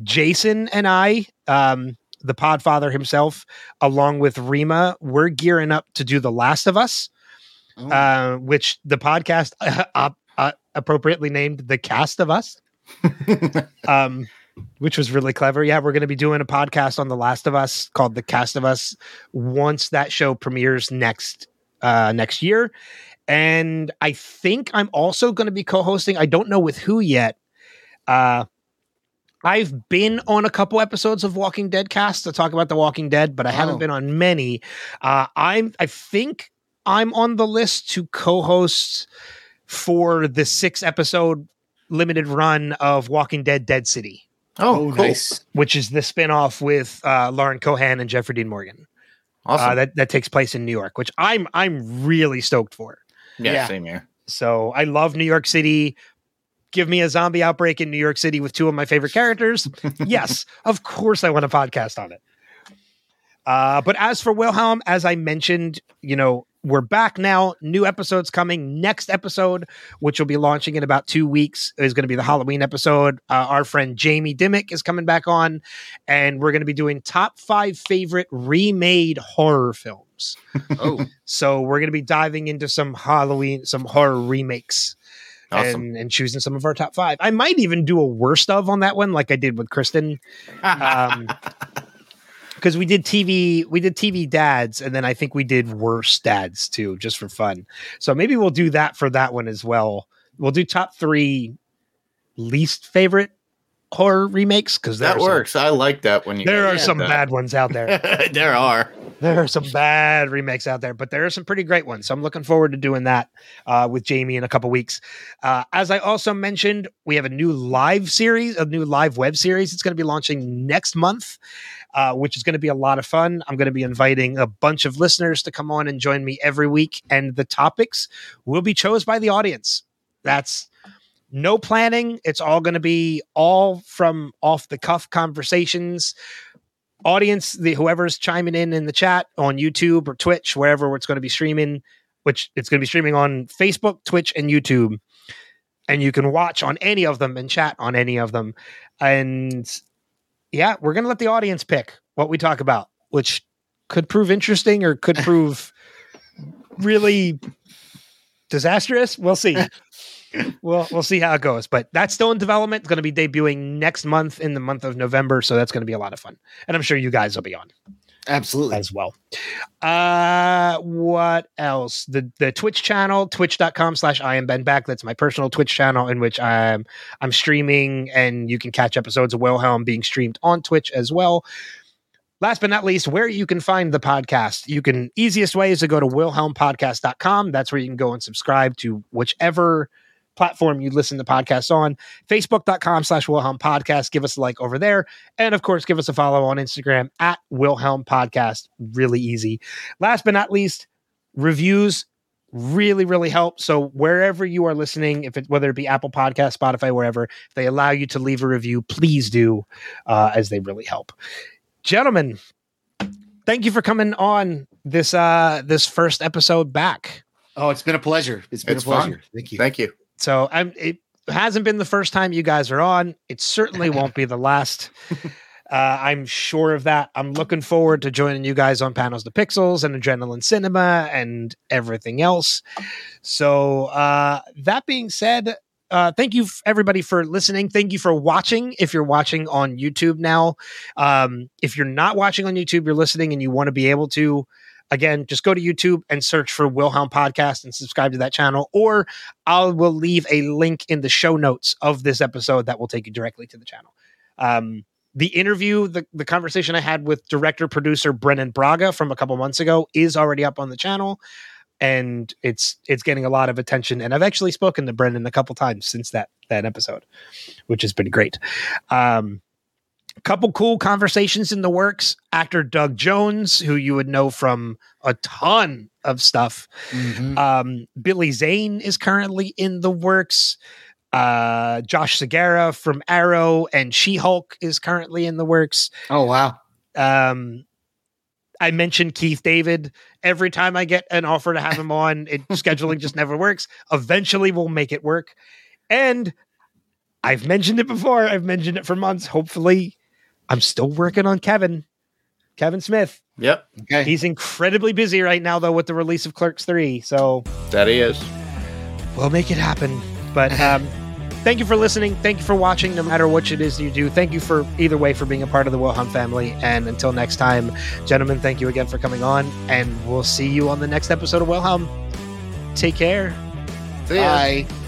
Jason and I, um, the Podfather himself, along with Rima, we're gearing up to do The Last of Us, Oh. uh, which the podcast (laughs) uh, uh, appropriately named The Cast of Us, (laughs) um, which was really clever. Yeah, we're going to be doing a podcast on The Last of Us called The Cast of Us once that show premieres next uh, next year. And I think I'm also going to be co-hosting. I don't know with who yet. Uh, I've been on a couple episodes of Walking Dead cast to talk about The Walking Dead, but I haven't Oh. been on many. Uh, I'm I think I'm on the list to co-host for the six episode limited run of Walking Dead Dead City, oh, oh, cool. nice. which is the spin-off with uh, Lauren Cohan and Jeffrey Dean Morgan. awesome Uh, that that takes place in New York, which I'm I'm really stoked for. yeah, yeah. same here So I love New York City. Give me a zombie outbreak in New York City with two of my favorite characters. (laughs) yes, of course I want a podcast on it. Uh, but as for Wilhelm, as I mentioned, you know, we're back now. New episodes coming. Next episode, which will be launching in about two weeks, is going to be the Halloween episode. Uh, our friend Jamie Dimmick is coming back on, and we're going to be doing top five favorite remade horror films. Oh, So we're going to be diving into some Halloween, some horror remakes, awesome and and choosing some of our top five. I might even do a worst of on that one, like I did with Kristen, um, (laughs) because we did TV, we did TV dads, and then I think we did worst dads too, just for fun. So maybe we'll do that for that one as well. We'll do top three least favorite horror remakes because that works i like that when you There are some that. bad ones out there. (laughs) there are there are some bad remakes out there, but there are some pretty great ones. So I'm looking forward to doing that uh, with Jamie in a couple weeks. Uh, as I also mentioned, we have a new live series, a new live web series. It's going to be launching next month, uh, which is going to be a lot of fun. I'm going to be inviting a bunch of listeners to come on and join me every week, and the topics will be chose by the audience. That's no planning. It's all going to be all from off the cuff conversations audience, the whoever's chiming in in the chat on YouTube or Twitch, wherever it's going to be streaming, which it's going to be streaming on Facebook, Twitch, and YouTube, and you can watch on any of them and chat on any of them. And yeah, we're going to let the audience pick what we talk about, which could prove interesting or could prove (laughs) really disastrous. We'll see. We'll we'll see how it goes, but that's still in development. It's going to be debuting next month in the month of November, so that's going to be a lot of fun, and I'm sure you guys will be on. Absolutely. as well. Uh, what else? The the Twitch channel, twitch.com slash I am Ben Back. That's my personal Twitch channel in which I'm I'm streaming and you can catch episodes of Wilhelm being streamed on Twitch as well. Last but not least, where you can find the podcast. You can easiest way is to go to wilhelmpodcast.com. That's where you can go and subscribe to whichever platform you listen to podcasts on. Facebook.com slash Wilhelm Podcast. Give us a like over there. And of course, give us a follow on Instagram at Wilhelm Podcast. Really easy. Last but not least, reviews really really help so wherever you are listening if it whether it be apple podcast spotify wherever if they allow you to leave a review please do uh, as they really help gentlemen thank you for coming on this uh this first episode back Oh, it's been a pleasure. It's been It's a pleasure. fun. Thank you. Thank you. So i'm it hasn't been the first time you guys are on. It certainly won't be the last. (laughs) Uh, i'm sure of that. I'm looking forward to joining you guys on panels to pixels and adrenaline cinema and everything else. So uh, that being said uh, thank you f- everybody for listening. Thank you for watching if you're watching on youtube now. Um, if you're not watching on youtube you're listening and you want to be able to again just go to youtube and search for wilhelm podcast and subscribe to that channel or i will leave a link in the show notes of this episode that will take you directly to the channel. Um, the interview the, the conversation i had with director producer brannon braga from a couple months ago is already up on the channel and it's it's getting a lot of attention and i've actually spoken to brannon a couple times since that that episode which has been great. Um couple cool conversations in the works actor doug jones who you would know from a ton of stuff Mhm. um, Billy Zane is currently in the works. Uh, Josh Segarra from Arrow and She Hulk is currently in the works. Oh wow. Um, I mentioned Keith David every time I get an offer to have him (laughs) on. It scheduling just never works. Eventually, we'll make it work. And I've mentioned it before. I've mentioned it for months. Hopefully, I'm still working on Kevin, Kevin Smith. Yep, Okay. He's incredibly busy right now, though, with the release of Clerks Three. So that he is. we'll make it happen. But um, (laughs) thank you for listening. Thank you for watching, no matter what it is you do. Thank you for either way for being a part of the Wilhelm family. And until next time, gentlemen, thank you again for coming on. And we'll see you on the next episode of Wilhelm. Take care. See ya. Bye.